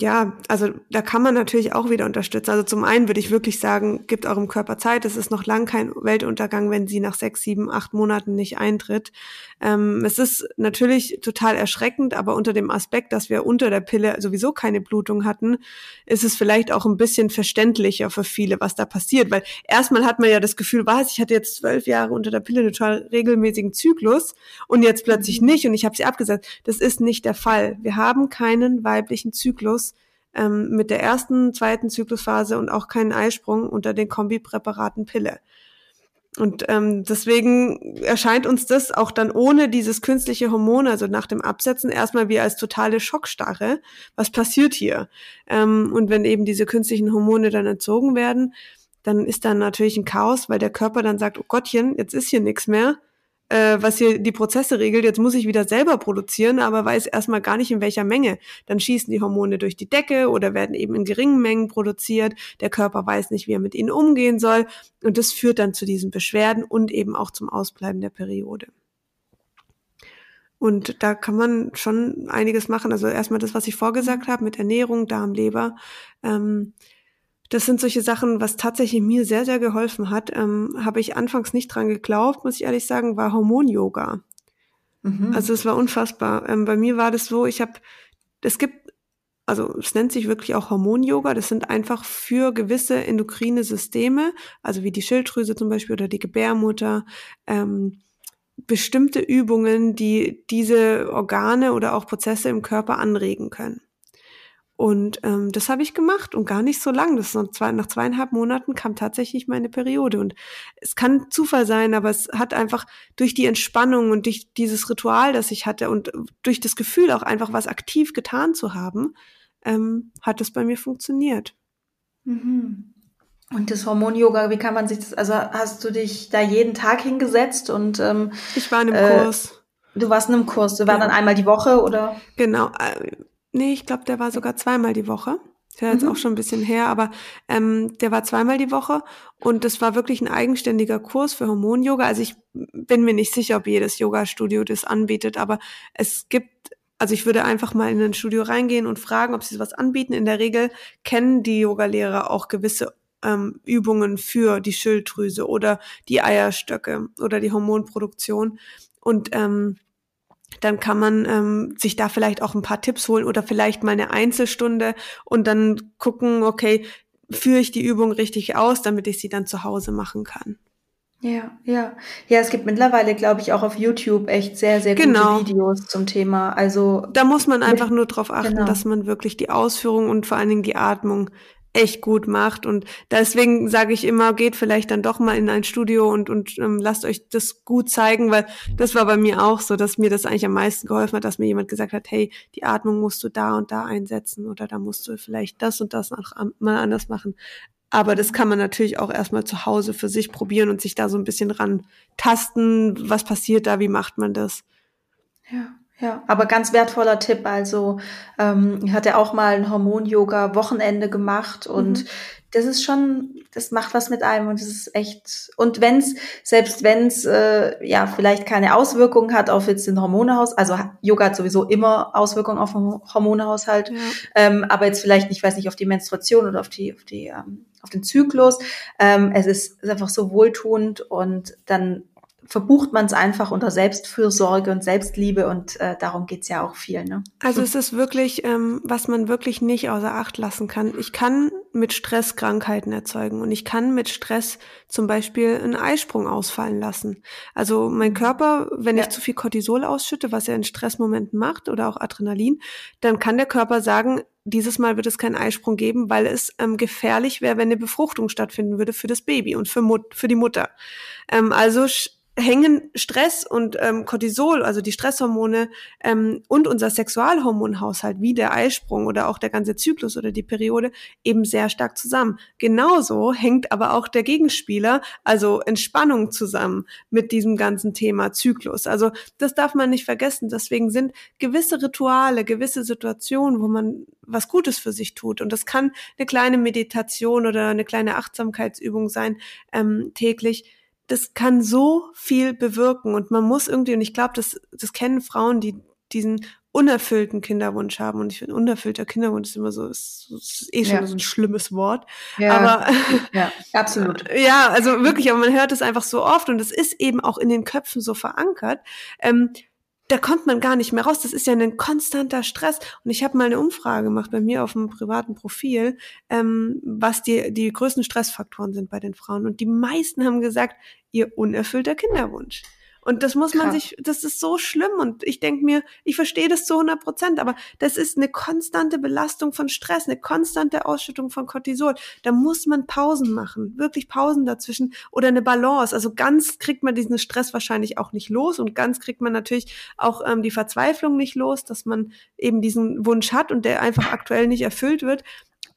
Speaker 2: ja, also da kann man natürlich auch wieder unterstützen. Also zum einen würde ich wirklich sagen, gibt eurem Körper Zeit. Es ist noch lang kein Weltuntergang, wenn sie nach sechs, sieben, acht Monaten nicht eintritt. Ähm, es ist natürlich total erschreckend, aber unter dem Aspekt, dass wir unter der Pille sowieso keine Blutung hatten, ist es vielleicht auch ein bisschen verständlicher für viele, was da passiert. Weil erstmal hat man ja das Gefühl, was, ich hatte jetzt zwölf Jahre unter der Pille einen total regelmäßigen Zyklus und jetzt plötzlich mhm. nicht und ich habe sie abgesetzt. Das ist nicht der Fall. Wir haben keinen weiblichen Zyklus ähm, mit der ersten, zweiten Zyklusphase und auch keinen Eisprung unter den Kombipräparaten Pille. Und ähm, deswegen erscheint uns das auch dann ohne dieses künstliche Hormon, also nach dem Absetzen, erstmal wie als totale Schockstarre. Was passiert hier? Ähm, und wenn eben diese künstlichen Hormone dann entzogen werden, dann ist dann natürlich ein Chaos, weil der Körper dann sagt, oh Gottchen, jetzt ist hier nichts mehr äh, was hier die Prozesse regelt. Jetzt muss ich wieder selber produzieren, aber weiß erstmal gar nicht in welcher Menge. Dann schießen die Hormone durch die Decke oder werden eben in geringen Mengen produziert. Der Körper weiß nicht, wie er mit ihnen umgehen soll. Und das führt dann zu diesen Beschwerden und eben auch zum Ausbleiben der Periode. Und da kann man schon einiges machen. Also erstmal das, was ich vorgesagt habe mit Ernährung, Darm, Leber. Ähm, das sind solche Sachen, was tatsächlich mir sehr, sehr geholfen hat. Ähm, Habe ich anfangs nicht dran geglaubt, muss ich ehrlich sagen, war Hormon-Yoga. Mhm. Also es war unfassbar. Ähm, bei mir war das so, ich habe, es gibt, also es nennt sich wirklich auch Hormon-Yoga. Das sind einfach für gewisse endokrine Systeme, also wie die Schilddrüse zum Beispiel oder die Gebärmutter, ähm, bestimmte Übungen, die diese Organe oder auch Prozesse im Körper anregen können. Und ähm, das habe ich gemacht und gar nicht so lang. Das ist zwei, nach zweieinhalb Monaten kam tatsächlich meine Periode. Und es kann Zufall sein, aber es hat einfach durch die Entspannung und durch dieses Ritual, das ich hatte und durch das Gefühl auch einfach was aktiv getan zu haben, ähm, hat es bei mir funktioniert.
Speaker 1: Mhm. Und das Hormon-Yoga, wie kann man sich das, also hast du dich da jeden Tag hingesetzt und ähm,
Speaker 2: ich war in einem äh, Kurs.
Speaker 1: Du warst in einem Kurs, du warst ja. dann einmal die Woche oder?
Speaker 2: Genau, Nee, ich glaube, der war sogar zweimal die Woche. Ist ja jetzt mhm. auch schon ein bisschen her, aber ähm, der war zweimal die Woche und das war wirklich ein eigenständiger Kurs für Hormon-Yoga. Also ich bin mir nicht sicher, ob jedes Yoga-Studio das anbietet, aber es gibt, also ich würde einfach mal in ein Studio reingehen und fragen, ob sie sowas anbieten. In der Regel kennen die Yogalehrer auch gewisse ähm, Übungen für die Schilddrüse oder die Eierstöcke oder die Hormonproduktion und ähm, dann kann man ähm, sich da vielleicht auch ein paar Tipps holen oder vielleicht mal eine Einzelstunde und dann gucken, okay, führe ich die Übung richtig aus, damit ich sie dann zu Hause machen kann.
Speaker 1: Ja, ja. Ja, es gibt mittlerweile, glaube ich, auch auf YouTube echt sehr, sehr genau. gute Videos zum Thema. Also
Speaker 2: da muss man einfach nur darauf achten, genau. dass man wirklich die Ausführung und vor allen Dingen die Atmung echt gut macht. Und deswegen sage ich immer, geht vielleicht dann doch mal in ein Studio und, und ähm, lasst euch das gut zeigen, weil das war bei mir auch so, dass mir das eigentlich am meisten geholfen hat, dass mir jemand gesagt hat, hey, die Atmung musst du da und da einsetzen oder da musst du vielleicht das und das auch mal anders machen. Aber das kann man natürlich auch erstmal zu Hause für sich probieren und sich da so ein bisschen ran tasten. Was passiert da? Wie macht man das?
Speaker 1: Ja. Ja, aber ganz wertvoller Tipp. Also ähm, ich hatte auch mal ein Hormon-Yoga-Wochenende gemacht und mhm. das ist schon, das macht was mit einem und das ist echt. Und wenn's, selbst wenn's äh, ja vielleicht keine Auswirkungen hat auf jetzt den Hormonehaushalt, also Yoga hat sowieso immer Auswirkungen auf den Hormonehaushalt, ja. ähm, aber jetzt vielleicht nicht, weiß nicht, auf die Menstruation oder auf die, auf die, ähm, auf den Zyklus. Ähm, es ist einfach so wohltuend und dann verbucht man es einfach unter Selbstfürsorge und Selbstliebe und äh, darum geht's ja auch viel. Ne?
Speaker 2: Also es ist wirklich, ähm, was man wirklich nicht außer Acht lassen kann. Ich kann mit Stress Krankheiten erzeugen und ich kann mit Stress zum Beispiel einen Eisprung ausfallen lassen. Also mein Körper, wenn ja. ich zu viel Cortisol ausschütte, was er in Stressmomenten macht oder auch Adrenalin, dann kann der Körper sagen, dieses Mal wird es keinen Eisprung geben, weil es ähm, gefährlich wäre, wenn eine Befruchtung stattfinden würde für das Baby und für, Mut für die Mutter. Ähm, also hängen Stress und ähm, Cortisol, also die Stresshormone ähm, und unser Sexualhormonhaushalt, wie der Eisprung oder auch der ganze Zyklus oder die Periode, eben sehr stark zusammen. Genauso hängt aber auch der Gegenspieler, also Entspannung zusammen mit diesem ganzen Thema Zyklus. Also das darf man nicht vergessen. Deswegen sind gewisse Rituale, gewisse Situationen, wo man was Gutes für sich tut. Und das kann eine kleine Meditation oder eine kleine Achtsamkeitsübung sein ähm, täglich das kann so viel bewirken und man muss irgendwie, und ich glaube, das, das kennen Frauen, die diesen unerfüllten Kinderwunsch haben. Und ich finde, unerfüllter Kinderwunsch ist immer so, ist, ist eh schon ja. so ein schlimmes Wort. Ja, aber
Speaker 1: ja, absolut.
Speaker 2: ja, also wirklich, aber man hört es einfach so oft und es ist eben auch in den Köpfen so verankert. Ähm, da kommt man gar nicht mehr raus. Das ist ja ein konstanter Stress. Und ich habe mal eine Umfrage gemacht bei mir auf dem privaten Profil, ähm, was die, die größten Stressfaktoren sind bei den Frauen. Und die meisten haben gesagt, ihr unerfüllter Kinderwunsch. Und das muss man Krass. sich, das ist so schlimm. Und ich denke mir, ich verstehe das zu 100 Prozent, aber das ist eine konstante Belastung von Stress, eine konstante Ausschüttung von Cortisol. Da muss man Pausen machen, wirklich Pausen dazwischen oder eine Balance. Also ganz kriegt man diesen Stress wahrscheinlich auch nicht los und ganz kriegt man natürlich auch ähm, die Verzweiflung nicht los, dass man eben diesen Wunsch hat und der einfach aktuell nicht erfüllt wird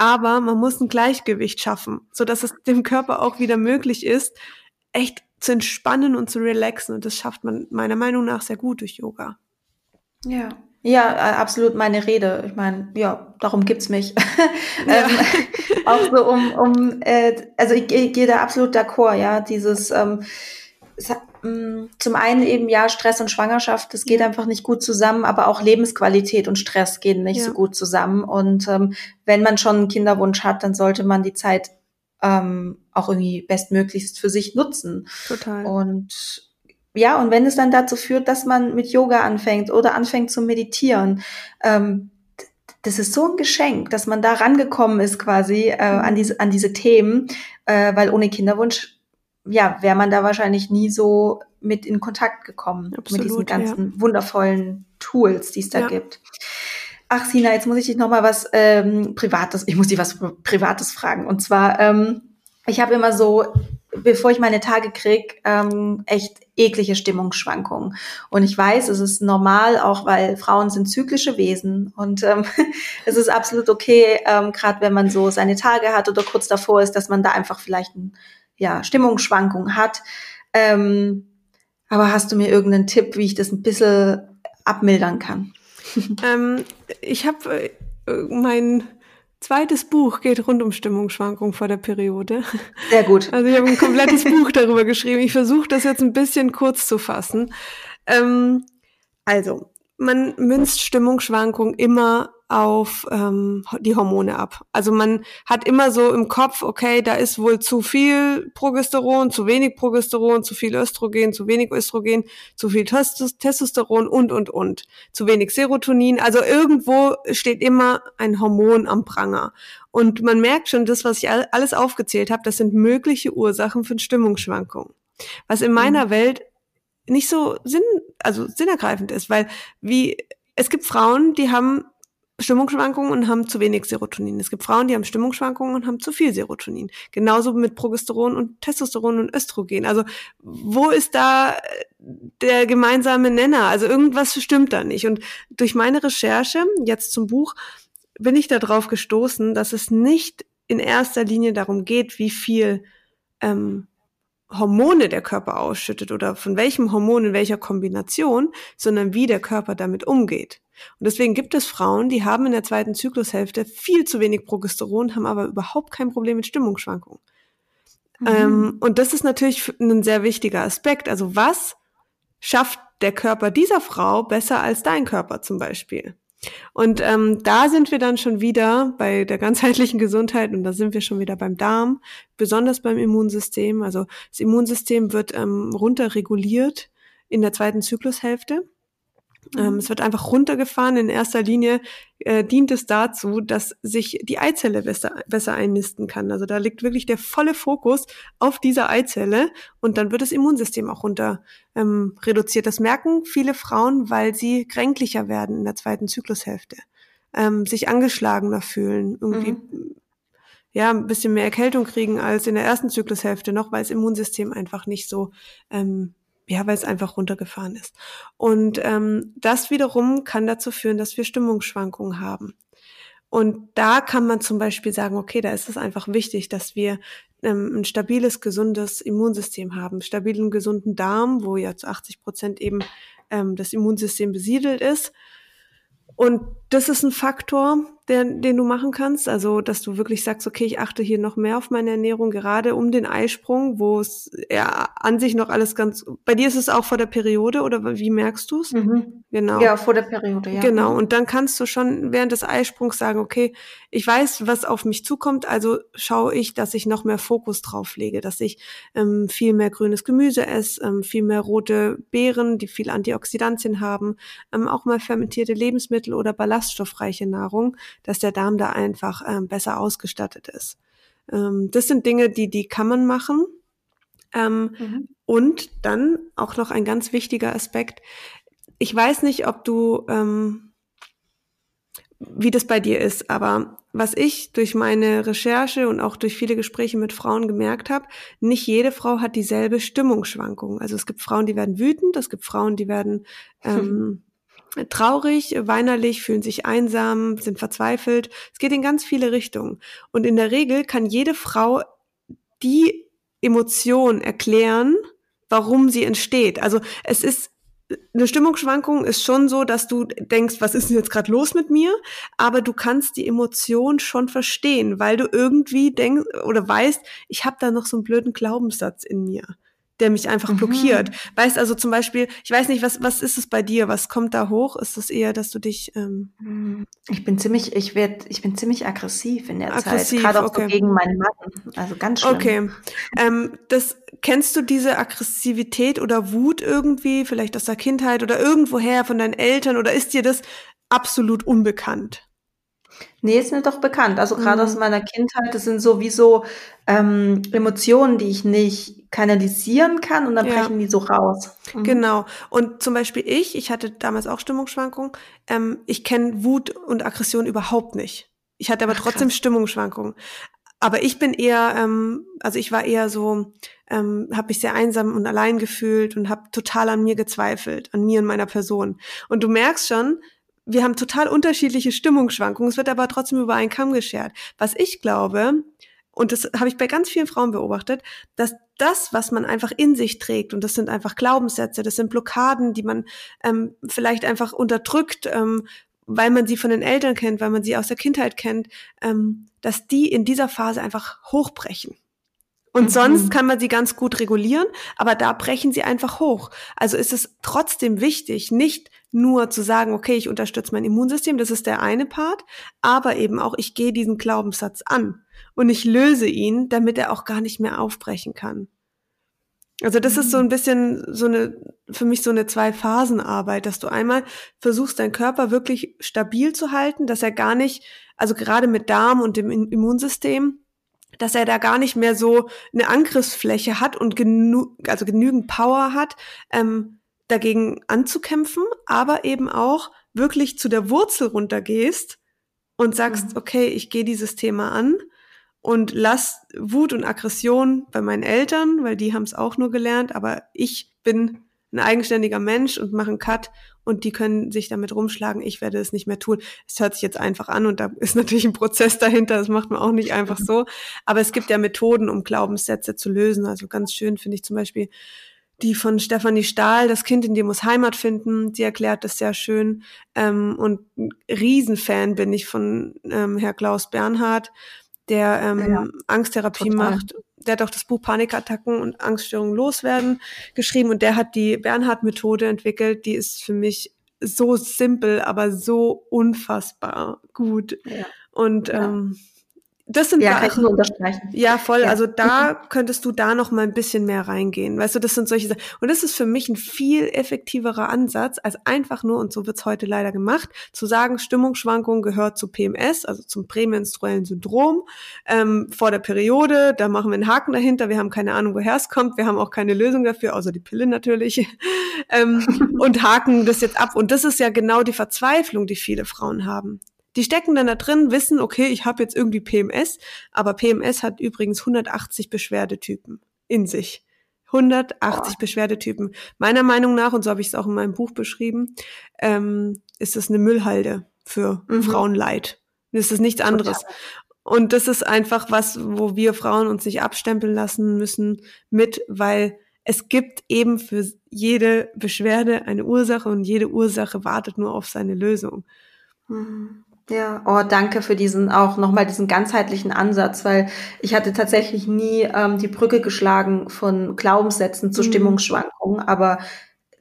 Speaker 2: aber man muss ein Gleichgewicht schaffen, so dass es dem Körper auch wieder möglich ist, echt zu entspannen und zu relaxen. Und das schafft man meiner Meinung nach sehr gut durch Yoga.
Speaker 1: Ja. Ja, äh, absolut meine Rede. Ich meine, ja, darum gibt's mich. Ja. ähm, auch so um, um äh, also ich, ich gehe da absolut d'accord, ja, dieses ähm, hat, mh, mm, zum einen eben ja Stress und Schwangerschaft, das geht einfach nicht gut zusammen, aber auch Lebensqualität und Stress gehen nicht ja. so gut zusammen. Und ähm, wenn man schon einen Kinderwunsch hat, dann sollte man die Zeit ähm, auch irgendwie bestmöglichst für sich nutzen.
Speaker 2: Total.
Speaker 1: Und ja, und wenn es dann dazu führt, dass man mit Yoga anfängt oder anfängt zu meditieren, ähm, das ist so ein Geschenk, dass man da rangekommen ist quasi äh, mhm. an diese an diese Themen, äh, weil ohne Kinderwunsch ja wäre man da wahrscheinlich nie so mit in Kontakt gekommen Absolut, mit diesen ganzen ja. wundervollen Tools, die es da ja. gibt. Ach, Sina, jetzt muss ich dich noch mal was ähm, Privates, ich muss dich was Privates fragen. Und zwar, ähm, ich habe immer so, bevor ich meine Tage krieg, ähm, echt eklige Stimmungsschwankungen. Und ich weiß, es ist normal, auch weil Frauen sind zyklische Wesen. Und ähm, es ist absolut okay, ähm, gerade wenn man so seine Tage hat oder kurz davor ist, dass man da einfach vielleicht ein, ja, Stimmungsschwankungen hat. Ähm, aber hast du mir irgendeinen Tipp, wie ich das ein bisschen abmildern kann?
Speaker 2: ähm, ich habe äh, mein zweites Buch geht rund um Stimmungsschwankungen vor der Periode.
Speaker 1: Sehr gut.
Speaker 2: Also ich habe ein komplettes Buch darüber geschrieben. Ich versuche das jetzt ein bisschen kurz zu fassen. Ähm, also, man münzt Stimmungsschwankungen immer auf ähm, die Hormone ab. Also man hat immer so im Kopf, okay, da ist wohl zu viel Progesteron, zu wenig Progesteron, zu viel Östrogen, zu wenig Östrogen, zu viel Testosteron und, und, und. Zu wenig Serotonin. Also irgendwo steht immer ein Hormon am Pranger. Und man merkt schon, das, was ich alles aufgezählt habe, das sind mögliche Ursachen für Stimmungsschwankungen. Was in meiner mhm. Welt nicht so sinn, also sinnergreifend ist, weil wie, es gibt Frauen, die haben Stimmungsschwankungen und haben zu wenig Serotonin. Es gibt Frauen, die haben Stimmungsschwankungen und haben zu viel Serotonin. Genauso mit Progesteron und Testosteron und Östrogen. Also wo ist da äh, der gemeinsame Nenner? Also irgendwas stimmt da nicht. Und durch meine Recherche jetzt zum Buch bin ich darauf gestoßen, dass es nicht in erster Linie darum geht, wie viel ähm, Hormone der Körper ausschüttet oder von welchem Hormon in welcher Kombination, sondern wie der Körper damit umgeht. Und deswegen gibt es Frauen, die haben in der zweiten Zyklushälfte viel zu wenig Progesteron, haben aber überhaupt kein Problem mit Stimmungsschwankungen. Mhm. Ähm, und das ist natürlich ein sehr wichtiger Aspekt. Also was schafft der Körper dieser Frau besser als dein Körper zum Beispiel? Und ähm, da sind wir dann schon wieder bei der ganzheitlichen Gesundheit und da sind wir schon wieder beim Darm, besonders beim Immunsystem. Also das Immunsystem wird ähm, runterreguliert in der zweiten Zyklushälfte. Ähm, mhm. es wird einfach runtergefahren. In erster Linie äh, dient es dazu, dass sich die Eizelle besser, besser einnisten kann. Also da liegt wirklich der volle Fokus auf dieser Eizelle und dann wird das Immunsystem auch runter ähm, reduziert. Das merken viele Frauen, weil sie kränklicher werden in der zweiten Zyklushälfte, ähm, sich angeschlagener fühlen, irgendwie mhm. ja ein bisschen mehr Erkältung kriegen als in der ersten Zyklushälfte noch, weil das Immunsystem einfach nicht so ähm, ja, weil es einfach runtergefahren ist. Und ähm, das wiederum kann dazu führen, dass wir Stimmungsschwankungen haben. Und da kann man zum Beispiel sagen, okay, da ist es einfach wichtig, dass wir ähm, ein stabiles, gesundes Immunsystem haben, stabilen, gesunden Darm, wo ja zu 80 Prozent eben ähm, das Immunsystem besiedelt ist. Und das ist ein Faktor, der, den du machen kannst. Also, dass du wirklich sagst, okay, ich achte hier noch mehr auf meine Ernährung, gerade um den Eisprung, wo es ja an sich noch alles ganz. Bei dir ist es auch vor der Periode oder wie merkst du es?
Speaker 1: Mhm. Genau. Ja, vor der Periode, ja.
Speaker 2: Genau. Und dann kannst du schon während des Eisprungs sagen, okay, ich weiß, was auf mich zukommt, also schaue ich, dass ich noch mehr Fokus drauf lege, dass ich ähm, viel mehr grünes Gemüse esse, ähm, viel mehr rote Beeren, die viel Antioxidantien haben, ähm, auch mal fermentierte Lebensmittel oder ballaststoffreiche Nahrung, dass der Darm da einfach ähm, besser ausgestattet ist. Ähm, das sind Dinge, die, die kann man machen. Ähm, mhm. Und dann auch noch ein ganz wichtiger Aspekt. Ich weiß nicht, ob du, ähm, wie das bei dir ist, aber was ich durch meine Recherche und auch durch viele Gespräche mit Frauen gemerkt habe, nicht jede Frau hat dieselbe Stimmungsschwankung. Also es gibt Frauen, die werden wütend, es gibt Frauen, die werden ähm, traurig, weinerlich, fühlen sich einsam, sind verzweifelt. Es geht in ganz viele Richtungen. Und in der Regel kann jede Frau die Emotion erklären, warum sie entsteht. Also es ist eine Stimmungsschwankung ist schon so, dass du denkst, was ist denn jetzt gerade los mit mir? Aber du kannst die Emotion schon verstehen, weil du irgendwie denkst oder weißt, ich habe da noch so einen blöden Glaubenssatz in mir der mich einfach mhm. blockiert. Weißt also zum Beispiel, ich weiß nicht, was, was ist es bei dir? Was kommt da hoch? Ist es eher, dass du dich. Ähm
Speaker 1: mhm. ich bin ziemlich, ich werd, ich bin ziemlich aggressiv in der aggressiv, Zeit. Gerade auch okay. so gegen meinen Mann. Also ganz schlimm.
Speaker 2: Okay. Ähm, das, kennst du diese Aggressivität oder Wut irgendwie, vielleicht aus der Kindheit oder irgendwoher von deinen Eltern oder ist dir das absolut unbekannt?
Speaker 1: Nee, ist mir doch bekannt. Also gerade aus mhm. meiner Kindheit, das sind sowieso ähm, Emotionen, die ich nicht kanalisieren kann und dann Ja. brechen die so raus.
Speaker 2: Mhm. Genau. Und zum Beispiel ich, ich hatte damals auch Stimmungsschwankungen. Ähm, ich kenne Wut und Aggression überhaupt nicht. Ich hatte aber Ach, trotzdem krass. Stimmungsschwankungen. Aber ich bin eher, ähm, also ich war eher so, ähm, habe mich sehr einsam und allein gefühlt und habe total an mir gezweifelt, an mir und meiner Person. Und du merkst schon, wir haben total unterschiedliche Stimmungsschwankungen, es wird aber trotzdem über einen Kamm geschert. Was ich glaube, und das habe ich bei ganz vielen Frauen beobachtet, dass das, was man einfach in sich trägt, und das sind einfach Glaubenssätze, das sind Blockaden, die man ähm, vielleicht einfach unterdrückt, ähm, weil man sie von den Eltern kennt, weil man sie aus der Kindheit kennt, ähm, dass die in dieser Phase einfach hochbrechen. Und mhm. sonst kann man sie ganz gut regulieren, aber da brechen sie einfach hoch. Also ist es trotzdem wichtig, nicht nur zu sagen, okay, ich unterstütze mein Immunsystem, das ist der eine Part, aber eben auch, ich gehe diesen Glaubenssatz an und ich löse ihn, damit er auch gar nicht mehr aufbrechen kann. Also das ist so mhm. ein bisschen so eine, für mich so eine Zwei-Phasen-Arbeit, dass du einmal versuchst, deinen Körper wirklich stabil zu halten, dass er gar nicht, also gerade mit Darm und dem Immunsystem, dass er da gar nicht mehr so eine Angriffsfläche hat und genug, also genügend Power hat, ähm, dagegen anzukämpfen, aber eben auch wirklich zu der Wurzel runtergehst und sagst, mhm. okay, ich gehe dieses Thema an und lass Wut und Aggression bei meinen Eltern, weil die haben es auch nur gelernt, aber ich bin ein eigenständiger Mensch und mache einen Cut und die können sich damit rumschlagen. Ich werde es nicht mehr tun. Es hört sich jetzt einfach an und da ist natürlich ein Prozess dahinter. Das macht man auch nicht einfach so. Aber es gibt ja Methoden, um Glaubenssätze zu lösen. Also ganz schön finde ich zum Beispiel die von Stefanie Stahl, das Kind in dir muss Heimat finden, die erklärt das sehr schön. Ähm, und ein Riesenfan bin ich von ähm, Herr Klaus Bernhard, der ähm, ja, Angsttherapie total. macht. Der hat auch das Buch Panikattacken und Angststörungen loswerden geschrieben und der hat die Bernhard-Methode entwickelt. Die ist für mich so simpel, aber so unfassbar gut. Ja. Und ja. ähm, das sind
Speaker 1: ja, kann ich nur unterstreichen.
Speaker 2: Ja, voll. Ja. Also da könntest du da noch mal ein bisschen mehr reingehen. Weißt du, das sind solche Sachen. Und das ist für mich ein viel effektiverer Ansatz, als einfach nur, und so wird's heute leider gemacht, zu sagen, Stimmungsschwankungen gehört zu PMS, also zum prämenstruellen Syndrom, ähm, vor der Periode. Da machen wir einen Haken dahinter. Wir haben keine Ahnung, woher es kommt. Wir haben auch keine Lösung dafür, außer die Pille natürlich. ähm, und haken das jetzt ab. Und das ist ja genau die Verzweiflung, die viele Frauen haben. Die stecken dann da drin, wissen, okay, ich habe jetzt irgendwie PMS, aber PMS hat übrigens 180 Beschwerdetypen in sich. 180 oh. Beschwerdetypen. Meiner Meinung nach, und so habe ich es auch in meinem Buch beschrieben, ähm, ist das eine Müllhalde für mhm. Frauenleid. Das ist nichts anderes. Und das ist einfach was, wo wir Frauen uns nicht abstempeln lassen müssen mit, weil es gibt eben für jede Beschwerde eine Ursache und jede Ursache wartet nur auf seine Lösung.
Speaker 1: Mhm. Ja, oh, danke für diesen auch nochmal diesen ganzheitlichen Ansatz, weil ich hatte tatsächlich nie ähm, die Brücke geschlagen von Glaubenssätzen zu mhm. Stimmungsschwankungen, aber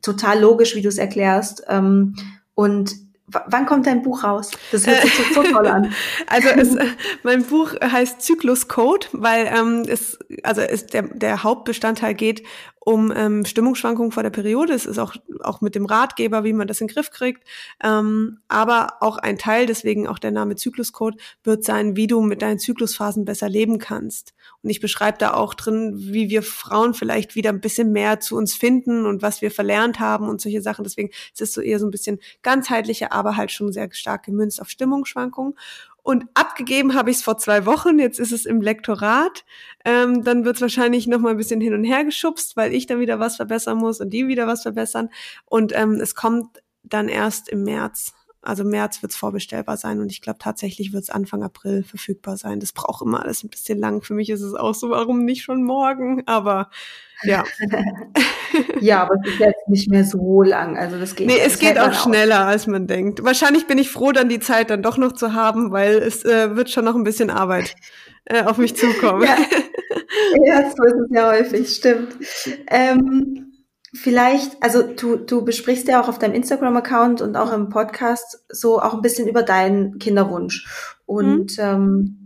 Speaker 1: total logisch, wie du es erklärst. Ähm, und wann kommt dein Buch raus?
Speaker 2: Das hört sich so, so toll an. Also es, mein Buch heißt Zyklus Code, weil ähm, es also es, der, der Hauptbestandteil geht um ähm, Stimmungsschwankungen vor der Periode. Es ist auch, auch mit dem Ratgeber, wie man das in den Griff kriegt. Ähm, aber auch ein Teil, deswegen auch der Name Zykluscode, wird sein, wie du mit deinen Zyklusphasen besser leben kannst. Und ich beschreibe da auch drin, wie wir Frauen vielleicht wieder ein bisschen mehr zu uns finden und was wir verlernt haben und solche Sachen. Deswegen ist es so eher so ein bisschen ganzheitlicher, aber halt schon sehr stark gemünzt auf Stimmungsschwankungen. Und abgegeben habe ich es vor zwei Wochen, jetzt ist es im Lektorat. Ähm, dann wird es wahrscheinlich noch mal ein bisschen hin und her geschubst, weil ich dann wieder was verbessern muss und die wieder was verbessern. Und ähm, es kommt dann erst im März. Also März wird es vorbestellbar sein und ich glaube tatsächlich wird es Anfang April verfügbar sein. Das braucht immer alles ein bisschen lang. Für mich ist es auch so, warum nicht schon morgen? Aber ja.
Speaker 1: ja, aber es ist jetzt nicht mehr so lang. Also das geht.
Speaker 2: Nee, es geht auch schneller, als man denkt. Wahrscheinlich bin ich froh, dann die Zeit dann doch noch zu haben, weil es äh, wird schon noch ein bisschen Arbeit äh, auf mich zukommen.
Speaker 1: ja. ja, so ist es ja häufig, stimmt. Ähm, vielleicht, also du, du besprichst ja auch auf deinem Instagram-Account und auch im Podcast so auch ein bisschen über deinen Kinderwunsch. Und mhm. ähm,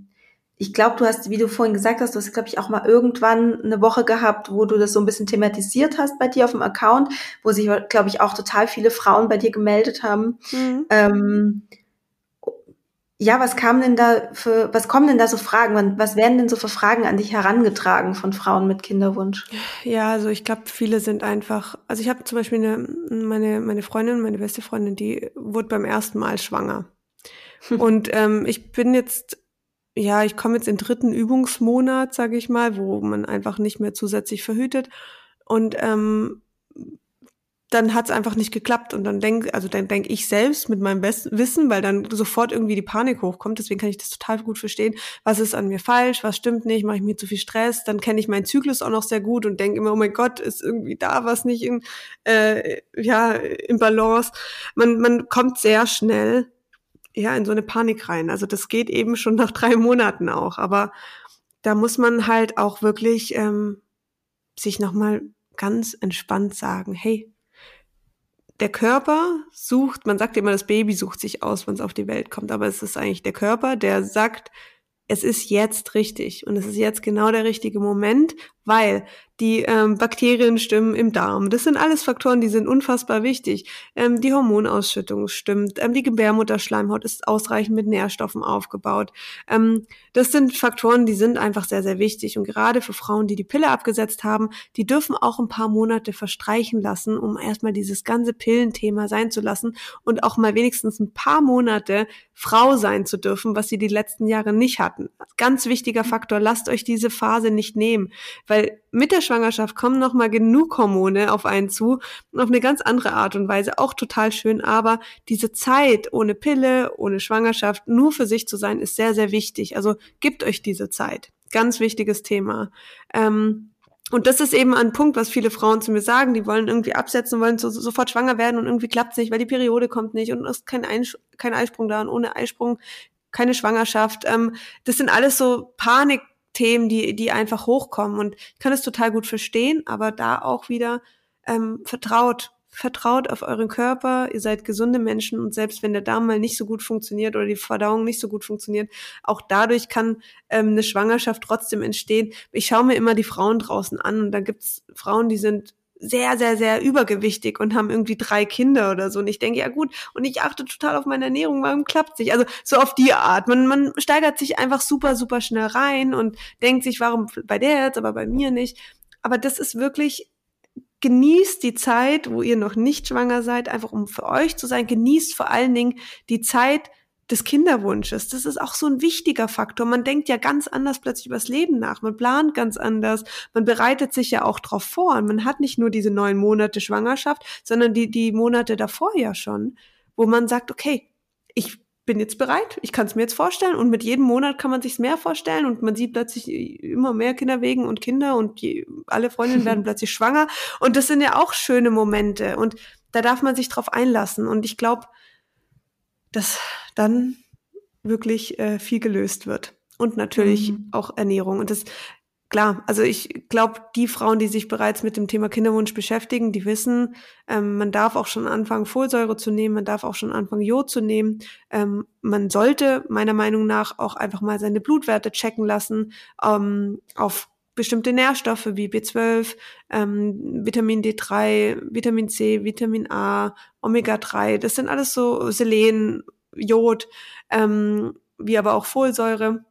Speaker 1: ich glaube, du hast, wie du vorhin gesagt hast, du hast, glaube ich, auch mal irgendwann eine Woche gehabt, wo du das so ein bisschen thematisiert hast bei dir auf dem Account, wo sich, glaube ich, auch total viele Frauen bei dir gemeldet haben. Mhm. Ähm, ja, was kam denn da für, was kommen denn da so Fragen? Was werden denn so für Fragen an dich herangetragen von Frauen mit Kinderwunsch?
Speaker 2: Ja, also ich glaube, viele sind einfach, also ich habe zum Beispiel eine, meine, meine Freundin, meine beste Freundin, die wurde beim ersten Mal schwanger. Und ähm, ich bin jetzt ja, ich komme jetzt in den dritten Übungsmonat, sage ich mal, wo man einfach nicht mehr zusätzlich verhütet. Und ähm, dann hat es einfach nicht geklappt. Und dann denk, also dann denke ich selbst mit meinem besten Wissen, weil dann sofort irgendwie die Panik hochkommt. Deswegen kann ich das total gut verstehen. Was ist an mir falsch? Was stimmt nicht? Mache ich mir zu viel Stress? Dann kenne ich meinen Zyklus auch noch sehr gut und denke immer, oh mein Gott, ist irgendwie da was nicht in, äh, ja, im Balance. Man, man kommt sehr schnell ja, in so eine Panik rein. Also das geht eben schon nach drei Monaten auch. Aber da muss man halt auch wirklich ähm, sich nochmal ganz entspannt sagen, hey, der Körper sucht, man sagt immer, das Baby sucht sich aus, wenn es auf die Welt kommt, aber es ist eigentlich der Körper, der sagt, es ist jetzt richtig und es ist jetzt genau der richtige Moment, weil die ähm, Bakterien stimmen im Darm. Das sind alles Faktoren, die sind unfassbar wichtig. Ähm, die Hormonausschüttung stimmt, ähm, die Gebärmutterschleimhaut ist ausreichend mit Nährstoffen aufgebaut. Ähm, das sind Faktoren, die sind einfach sehr, sehr wichtig. Und gerade für Frauen, die die Pille abgesetzt haben, die dürfen auch ein paar Monate verstreichen lassen, um erstmal dieses ganze Pillenthema sein zu lassen und auch mal wenigstens ein paar Monate Frau sein zu dürfen, was sie die letzten Jahre nicht hatten. Ganz wichtiger Faktor, lasst euch diese Phase nicht nehmen weil mit der Schwangerschaft kommen noch mal genug Hormone auf einen zu, auf eine ganz andere Art und Weise, auch total schön, aber diese Zeit ohne Pille, ohne Schwangerschaft, nur für sich zu sein, ist sehr, sehr wichtig. Also gebt euch diese Zeit. Ganz wichtiges Thema. Ähm, und das ist eben ein Punkt, was viele Frauen zu mir sagen. Die wollen irgendwie absetzen, wollen so, sofort schwanger werden und irgendwie klappt es nicht, weil die Periode kommt nicht und es ist kein, Einsch kein Eisprung da und ohne Eisprung keine Schwangerschaft. Ähm, das sind alles so Panik Themen, die, die einfach hochkommen. Und ich kann es total gut verstehen, aber da auch wieder ähm, vertraut. Vertraut auf euren Körper, ihr seid gesunde Menschen und selbst wenn der Darm mal nicht so gut funktioniert oder die Verdauung nicht so gut funktioniert, auch dadurch kann ähm, eine Schwangerschaft trotzdem entstehen. Ich schaue mir immer die Frauen draußen an und da gibt's Frauen, die sind sehr, sehr, sehr übergewichtig und haben irgendwie drei Kinder oder so. Und ich denke, ja gut, und ich achte total auf meine Ernährung, warum klappt sich? Also so auf die Art. Man, man steigert sich einfach super, super schnell rein und denkt sich, warum bei der jetzt, aber bei mir nicht. Aber das ist wirklich genießt die Zeit, wo ihr noch nicht schwanger seid, einfach um für euch zu sein. Genießt vor allen Dingen die Zeit, des Kinderwunsches. Das ist auch so ein wichtiger Faktor. Man denkt ja ganz anders plötzlich übers Leben nach. Man plant ganz anders. Man bereitet sich ja auch drauf vor. Und man hat nicht nur diese neun Monate Schwangerschaft, sondern die, die Monate davor ja schon, wo man sagt, okay, ich bin jetzt bereit, ich kann es mir jetzt vorstellen und mit jedem Monat kann man sich mehr vorstellen und man sieht plötzlich immer mehr Kinderwegen und Kinder und die, alle Freundinnen werden plötzlich schwanger und das sind ja auch schöne Momente und da darf man sich drauf einlassen und ich glaube, dass dann wirklich äh, viel gelöst wird. Und natürlich mhm. auch Ernährung. Und das klar, also ich glaube, die Frauen, die sich bereits mit dem Thema Kinderwunsch beschäftigen, die wissen, ähm, man darf auch schon anfangen, Folsäure zu nehmen, man darf auch schon anfangen, Jod zu nehmen. Ähm, man sollte meiner Meinung nach auch einfach mal seine Blutwerte checken lassen ähm, auf bestimmte Nährstoffe wie B12, ähm, Vitamin D3, Vitamin C, Vitamin A, Omega-3. Das sind alles so Selen, Jod, ähm, wie aber auch Folsäure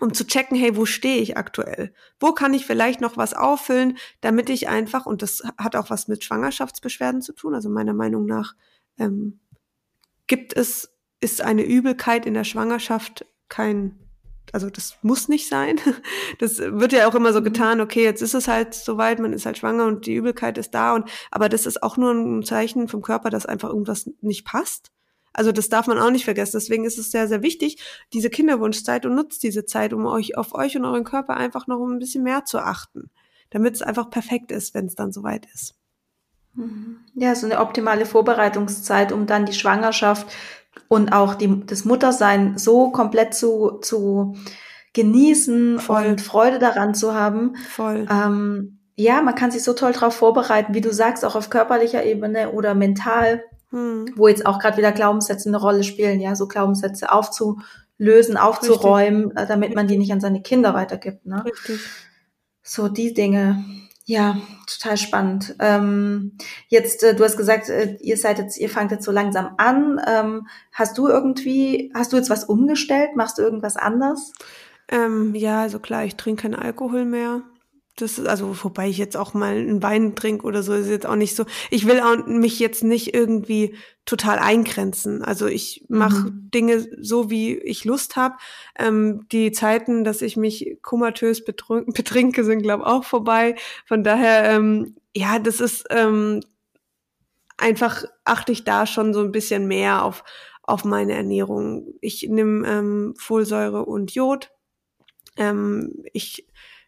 Speaker 2: um zu checken, hey, wo stehe ich aktuell? Wo kann ich vielleicht noch was auffüllen, damit ich einfach, und das hat auch was mit Schwangerschaftsbeschwerden zu tun, also meiner Meinung nach ähm, gibt es, ist eine Übelkeit in der Schwangerschaft kein, also das muss nicht sein. Das wird ja auch immer so mhm. getan, okay, jetzt ist es halt soweit, man ist halt schwanger und die Übelkeit ist da und, aber das ist auch nur ein Zeichen vom Körper, dass einfach irgendwas nicht passt. Also das darf man auch nicht vergessen. Deswegen ist es sehr, sehr wichtig, diese Kinderwunschzeit und nutzt diese Zeit, um euch auf euch und euren Körper einfach noch ein bisschen mehr zu achten, damit es einfach perfekt ist, wenn es dann soweit ist.
Speaker 1: Mhm. Ja, so eine optimale Vorbereitungszeit, um dann die Schwangerschaft und auch die, das Muttersein so komplett zu, zu genießen Voll. und Freude daran zu haben.
Speaker 2: Voll.
Speaker 1: Ähm, ja, man kann sich so toll darauf vorbereiten, wie du sagst, auch auf körperlicher Ebene oder mental hm. wo jetzt auch gerade wieder Glaubenssätze eine Rolle spielen, ja, so Glaubenssätze aufzulösen, aufzuräumen, Richtig. Äh, damit man die nicht an seine Kinder weitergibt. Ne? Richtig. So die Dinge. Ja, total spannend. Ähm, jetzt, äh, du hast gesagt, äh, ihr seid jetzt, ihr fangt jetzt so langsam an. Ähm, hast du irgendwie, hast du jetzt was umgestellt? Machst du irgendwas anders?
Speaker 2: Ähm, ja, also klar, ich trinke keinen Alkohol mehr. Das ist, also, wobei ich jetzt auch mal einen Wein trinke oder so, ist jetzt auch nicht so. Ich will auch mich jetzt nicht irgendwie total eingrenzen. Also ich mache mhm. Dinge so, wie ich Lust habe. Ähm, die Zeiten, dass ich mich komatös betrinke, sind, glaube ich, auch vorbei. Von daher, ähm, ja, das ist ähm, einfach, achte ich da schon so ein bisschen mehr auf, auf meine Ernährung. Ich nehme ähm, Folsäure und Jod. Ähm, ich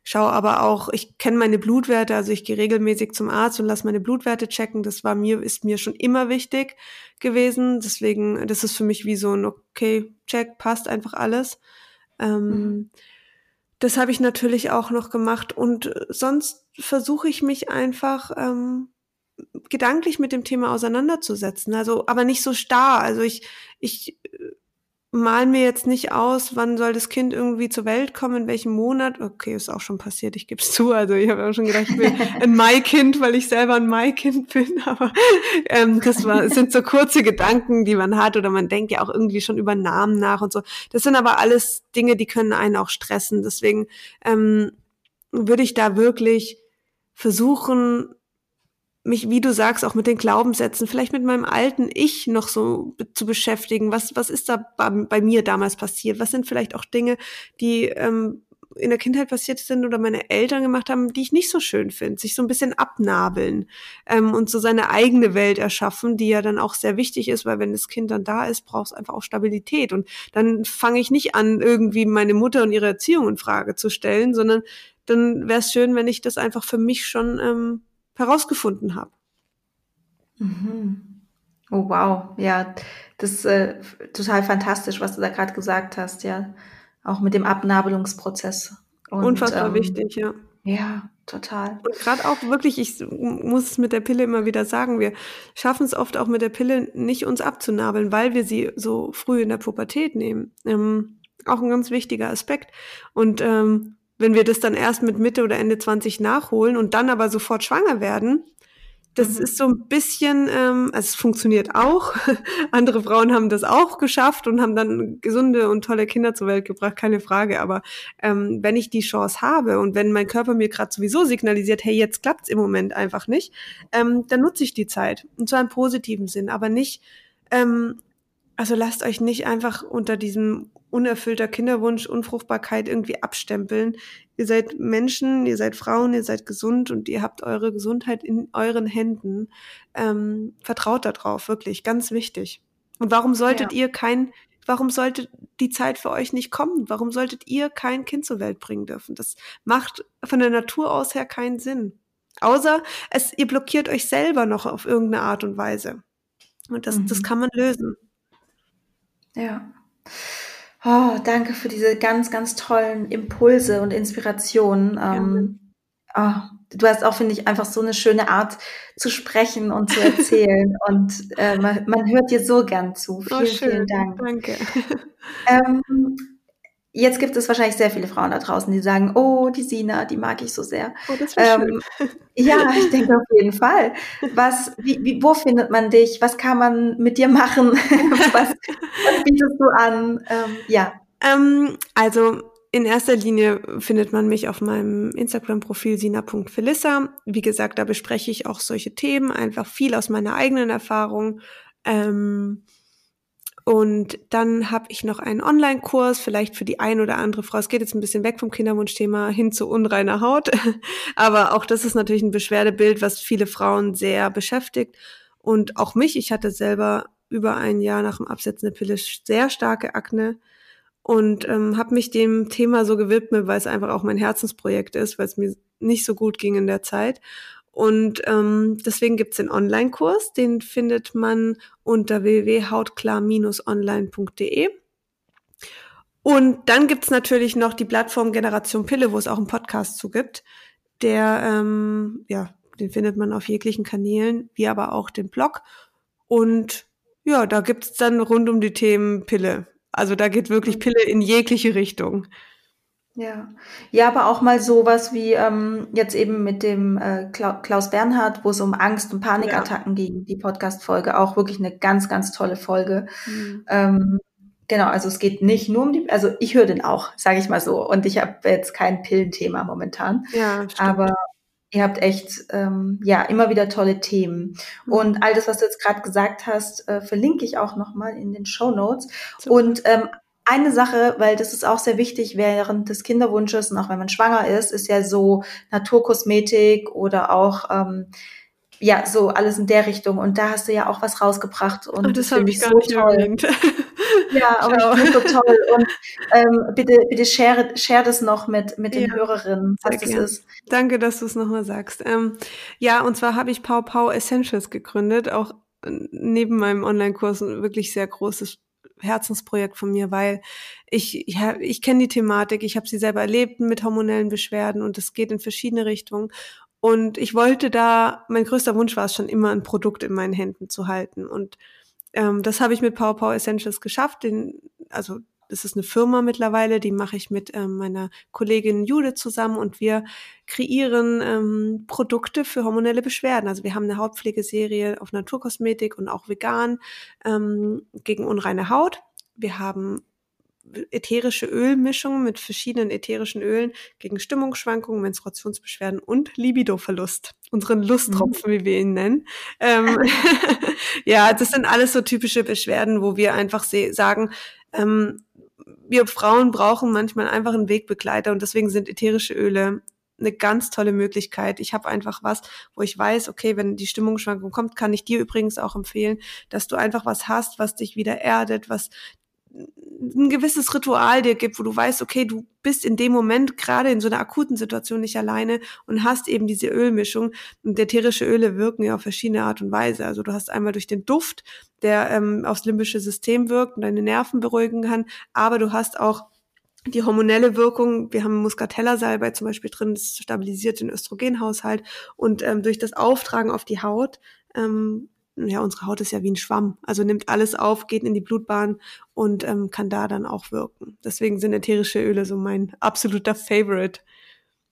Speaker 2: schaue aber auch, ich kenne meine Blutwerte, also ich gehe regelmäßig zum Arzt und lasse meine Blutwerte checken. Das war mir, ist mir schon immer wichtig gewesen. Deswegen, das ist für mich wie so ein okay, check, passt einfach alles. Ähm, mhm. Das habe ich natürlich auch noch gemacht und sonst versuche ich mich einfach ähm, gedanklich mit dem Thema auseinanderzusetzen. Also, aber nicht so starr. Also ich, ich mal mir jetzt nicht aus, wann soll das Kind irgendwie zur Welt kommen, in welchem Monat. Okay, ist auch schon passiert, ich gebe es zu. Also ich habe auch schon gedacht, ich bin ein Maikind, weil ich selber ein Maikind bin. Aber ähm, das war, sind so kurze Gedanken, die man hat oder man denkt ja auch irgendwie schon über Namen nach und so. Das sind aber alles Dinge, die können einen auch stressen. Deswegen ähm, würde ich da wirklich versuchen, mich, wie du sagst, auch mit den Glaubenssätzen, vielleicht mit meinem alten Ich noch so zu beschäftigen. Was, was ist da bei, bei mir damals passiert? Was sind vielleicht auch Dinge, die ähm, in der Kindheit passiert sind oder meine Eltern gemacht haben, die ich nicht so schön finde, sich so ein bisschen abnabeln ähm, und so seine eigene Welt erschaffen, die ja dann auch sehr wichtig ist, weil wenn das Kind dann da ist, braucht es einfach auch Stabilität und dann fange ich nicht an, irgendwie meine Mutter und ihre Erziehung in Frage zu stellen, sondern dann wäre es schön, wenn ich das einfach für mich schon ähm, herausgefunden habe.
Speaker 1: Mhm. Oh wow, ja, das ist äh, total fantastisch, was du da gerade gesagt hast, ja, auch mit dem Abnabelungsprozess.
Speaker 2: Und, Unfassbar ähm, wichtig, ja.
Speaker 1: Ja, total.
Speaker 2: Und gerade auch wirklich, ich muss es mit der Pille immer wieder sagen, wir schaffen es oft auch mit der Pille nicht uns abzunabeln, weil wir sie so früh in der Pubertät nehmen. Ähm, auch ein ganz wichtiger Aspekt. Und ähm, wenn wir das dann erst mit Mitte oder Ende 20 nachholen und dann aber sofort schwanger werden, das mhm. ist so ein bisschen, ähm, also es funktioniert auch. Andere Frauen haben das auch geschafft und haben dann gesunde und tolle Kinder zur Welt gebracht, keine Frage. Aber ähm, wenn ich die Chance habe und wenn mein Körper mir gerade sowieso signalisiert, hey, jetzt klappt's im Moment einfach nicht, ähm, dann nutze ich die Zeit. Und zwar im positiven Sinn, aber nicht, ähm, also lasst euch nicht einfach unter diesem unerfüllter Kinderwunsch, Unfruchtbarkeit irgendwie abstempeln. Ihr seid Menschen, ihr seid Frauen, ihr seid gesund und ihr habt eure Gesundheit in euren Händen. Ähm, vertraut darauf, wirklich, ganz wichtig. Und warum solltet ja. ihr kein, warum sollte die Zeit für euch nicht kommen? Warum solltet ihr kein Kind zur Welt bringen dürfen? Das macht von der Natur aus her keinen Sinn. Außer es, ihr blockiert euch selber noch auf irgendeine Art und Weise. Und das, mhm. das kann man lösen.
Speaker 1: Ja. Oh, danke für diese ganz, ganz tollen Impulse und Inspirationen. Ähm, oh, du hast auch, finde ich, einfach so eine schöne Art zu sprechen und zu erzählen. und äh, man, man, hört dir so gern zu.
Speaker 2: Vielen, oh, vielen Dank. Danke.
Speaker 1: Ähm, Jetzt gibt es wahrscheinlich sehr viele Frauen da draußen, die sagen, oh, die Sina, die mag ich so sehr.
Speaker 2: Oh, das ähm,
Speaker 1: schön. Ja, ich denke auf jeden Fall. Was, wie, wie, wo findet man dich? Was kann man mit dir machen? was, was bietest du an? Ähm, ja.
Speaker 2: Ähm, also in erster Linie findet man mich auf meinem Instagram-Profil sina.felissa. Wie gesagt, da bespreche ich auch solche Themen, einfach viel aus meiner eigenen Erfahrung. Ähm, und dann habe ich noch einen Online-Kurs, vielleicht für die ein oder andere Frau. Es geht jetzt ein bisschen weg vom Kinderwunschthema hin zu unreiner Haut. Aber auch das ist natürlich ein Beschwerdebild, was viele Frauen sehr beschäftigt. Und auch mich, ich hatte selber über ein Jahr nach dem Absetzen der Pille sehr starke Akne und ähm, habe mich dem Thema so gewidmet, weil es einfach auch mein Herzensprojekt ist, weil es mir nicht so gut ging in der Zeit. Und ähm, deswegen gibt's den Online-Kurs, den findet man unter www.hautklar-online.de. Und dann gibt's natürlich noch die Plattform Generation Pille, wo es auch einen Podcast zu gibt. Der, ähm, ja, den findet man auf jeglichen Kanälen, wie aber auch den Blog. Und ja, da gibt's dann rund um die Themen Pille. Also da geht wirklich mhm. Pille in jegliche Richtung.
Speaker 1: Ja. Ja, aber auch mal sowas wie ähm, jetzt eben mit dem äh, Klaus Bernhard, wo es um Angst und Panikattacken ja. ging, die Podcast-Folge, auch wirklich eine ganz, ganz tolle Folge. Mhm. Ähm, genau, also es geht nicht nur um die, also ich höre den auch, sage ich mal so. Und ich habe jetzt kein Pillenthema momentan.
Speaker 2: Ja,
Speaker 1: stimmt. aber ihr habt echt ähm, ja immer wieder tolle Themen. Mhm. Und all das, was du jetzt gerade gesagt hast, äh, verlinke ich auch nochmal in den Show Notes. Und ähm, eine Sache, weil das ist auch sehr wichtig während des Kinderwunsches und auch wenn man schwanger ist, ist ja so Naturkosmetik oder auch ähm, ja so alles in der Richtung. Und da hast du ja auch was rausgebracht und
Speaker 2: oh, das, das habe ich gar so toll.
Speaker 1: Ja, aber Ciao. ich finde so toll. Und ähm, bitte, bitte share, share das noch mit, mit den ja, Hörerinnen, was das ist.
Speaker 2: Danke, dass du es nochmal sagst. Ähm, ja, und zwar habe ich Pau Pau Essentials gegründet, auch neben meinem Online-Kurs ein wirklich sehr großes Herzensprojekt von mir, weil ich, ja, ich kenne die Thematik, ich habe sie selber erlebt mit hormonellen Beschwerden und es geht in verschiedene Richtungen. Und ich wollte da, mein größter Wunsch war es schon immer, ein Produkt in meinen Händen zu halten. Und ähm, das habe ich mit Power Power Essentials geschafft. Den, also das ist eine Firma mittlerweile, die mache ich mit ähm, meiner Kollegin Jude zusammen und wir kreieren ähm, Produkte für hormonelle Beschwerden. Also wir haben eine Hautpflegeserie auf Naturkosmetik und auch vegan ähm, gegen unreine Haut. Wir haben ätherische Ölmischungen mit verschiedenen ätherischen Ölen gegen Stimmungsschwankungen, Menstruationsbeschwerden und Libidoverlust. Unseren Lusttropfen, mhm. wie wir ihn nennen. Ähm, ja, das sind alles so typische Beschwerden, wo wir einfach sagen, ähm, wir Frauen brauchen manchmal einfach einen Wegbegleiter und deswegen sind ätherische Öle eine ganz tolle Möglichkeit. Ich habe einfach was, wo ich weiß, okay, wenn die Stimmungsschwankung kommt, kann ich dir übrigens auch empfehlen, dass du einfach was hast, was dich wieder erdet, was ein gewisses Ritual dir gibt, wo du weißt, okay, du bist in dem Moment gerade in so einer akuten Situation nicht alleine und hast eben diese Ölmischung. Und ätherische Öle wirken ja auf verschiedene Art und Weise. Also du hast einmal durch den Duft, der ähm, aufs limbische System wirkt und deine Nerven beruhigen kann, aber du hast auch die hormonelle Wirkung, wir haben Muscatella-Salbei zum Beispiel drin, das stabilisiert den Östrogenhaushalt und ähm, durch das Auftragen auf die Haut ähm, ja, unsere Haut ist ja wie ein Schwamm, also nimmt alles auf, geht in die Blutbahn und ähm, kann da dann auch wirken. Deswegen sind ätherische Öle so mein absoluter Favorite.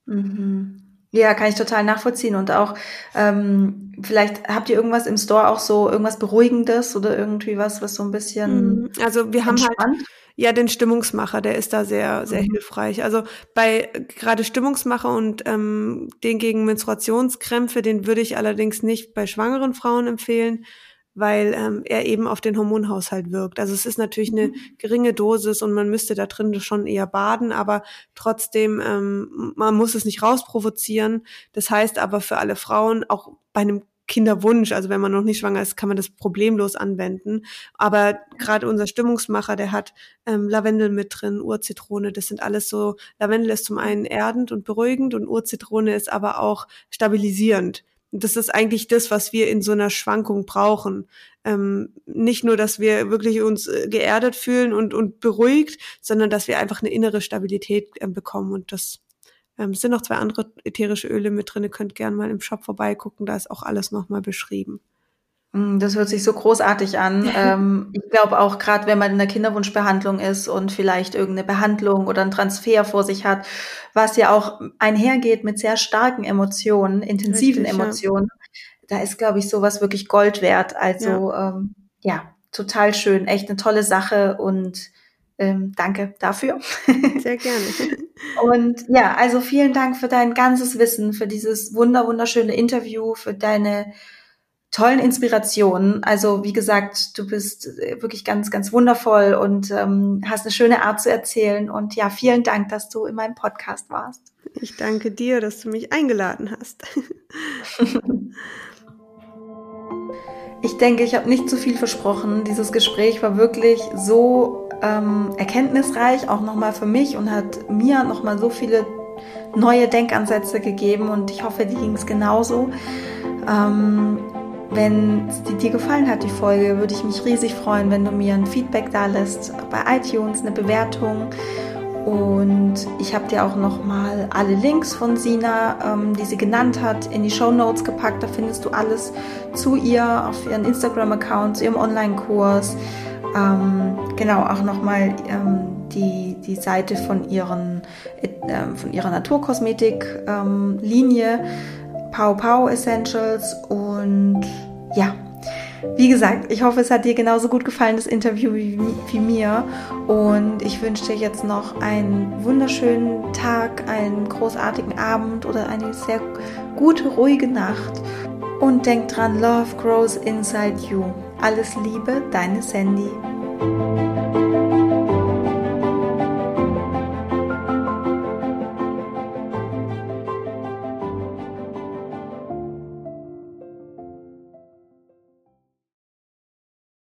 Speaker 1: Mhm. Ja, kann ich total nachvollziehen. Und auch, ähm, vielleicht habt ihr irgendwas im Store auch so, irgendwas Beruhigendes oder irgendwie was, was so ein bisschen.
Speaker 2: Mhm. Also wir haben halt ja, den Stimmungsmacher, der ist da sehr, sehr mhm. hilfreich. Also bei gerade Stimmungsmacher und ähm, den gegen Menstruationskrämpfe, den würde ich allerdings nicht bei schwangeren Frauen empfehlen, weil ähm, er eben auf den Hormonhaushalt wirkt. Also es ist natürlich eine mhm. geringe Dosis und man müsste da drin schon eher baden, aber trotzdem, ähm, man muss es nicht rausprovozieren. Das heißt aber für alle Frauen, auch bei einem Kinderwunsch. Also wenn man noch nicht schwanger ist, kann man das problemlos anwenden. Aber gerade unser Stimmungsmacher, der hat ähm, Lavendel mit drin, Urzitrone, das sind alles so, Lavendel ist zum einen erdend und beruhigend und Urzitrone ist aber auch stabilisierend. Das ist eigentlich das, was wir in so einer Schwankung brauchen. Ähm, nicht nur, dass wir wirklich uns äh, geerdet fühlen und, und beruhigt, sondern dass wir einfach eine innere Stabilität äh, bekommen. Und das ähm, sind noch zwei andere ätherische Öle mit drin. Ihr könnt gerne mal im Shop vorbeigucken, da ist auch alles nochmal beschrieben.
Speaker 1: Mm, das hört sich so großartig an. ähm, ich glaube auch gerade, wenn man in der Kinderwunschbehandlung ist und vielleicht irgendeine Behandlung oder einen Transfer vor sich hat, was ja auch einhergeht mit sehr starken Emotionen, intensiven Richtig, Emotionen, ja. da ist, glaube ich, sowas wirklich Gold wert. Also ja. Ähm, ja, total schön, echt eine tolle Sache und ähm, danke dafür.
Speaker 2: Sehr gerne.
Speaker 1: Und ja, also vielen Dank für dein ganzes Wissen, für dieses wunder wunderschöne Interview, für deine tollen Inspirationen. Also wie gesagt, du bist äh, wirklich ganz, ganz wundervoll und ähm, hast eine schöne Art zu erzählen. Und ja, vielen Dank, dass du in meinem Podcast warst.
Speaker 2: Ich danke dir, dass du mich eingeladen hast.
Speaker 1: ich denke, ich habe nicht zu viel versprochen. Dieses Gespräch war wirklich so ähm, erkenntnisreich, auch nochmal für mich und hat mir nochmal so viele neue Denkansätze gegeben und ich hoffe, die ging es genauso. Ähm, wenn dir gefallen hat, die Folge, würde ich mich riesig freuen, wenn du mir ein Feedback da lässt bei iTunes, eine Bewertung. Und ich habe dir auch nochmal alle Links von Sina, ähm, die sie genannt hat, in die Show Notes gepackt. Da findest du alles zu ihr auf ihren Instagram-Account, zu ihrem Online-Kurs. Ähm, genau, auch nochmal ähm, die, die Seite von, ihren, äh, von ihrer Naturkosmetik-Linie. Ähm, Pau Pau Essentials und ja, wie gesagt, ich hoffe, es hat dir genauso gut gefallen, das Interview wie, mir. Und ich wünsche dir jetzt noch einen wunderschönen Tag, einen großartigen Abend oder eine sehr gute, ruhige Nacht. Und denk dran, Love grows inside you. Alles Liebe, deine Sandy.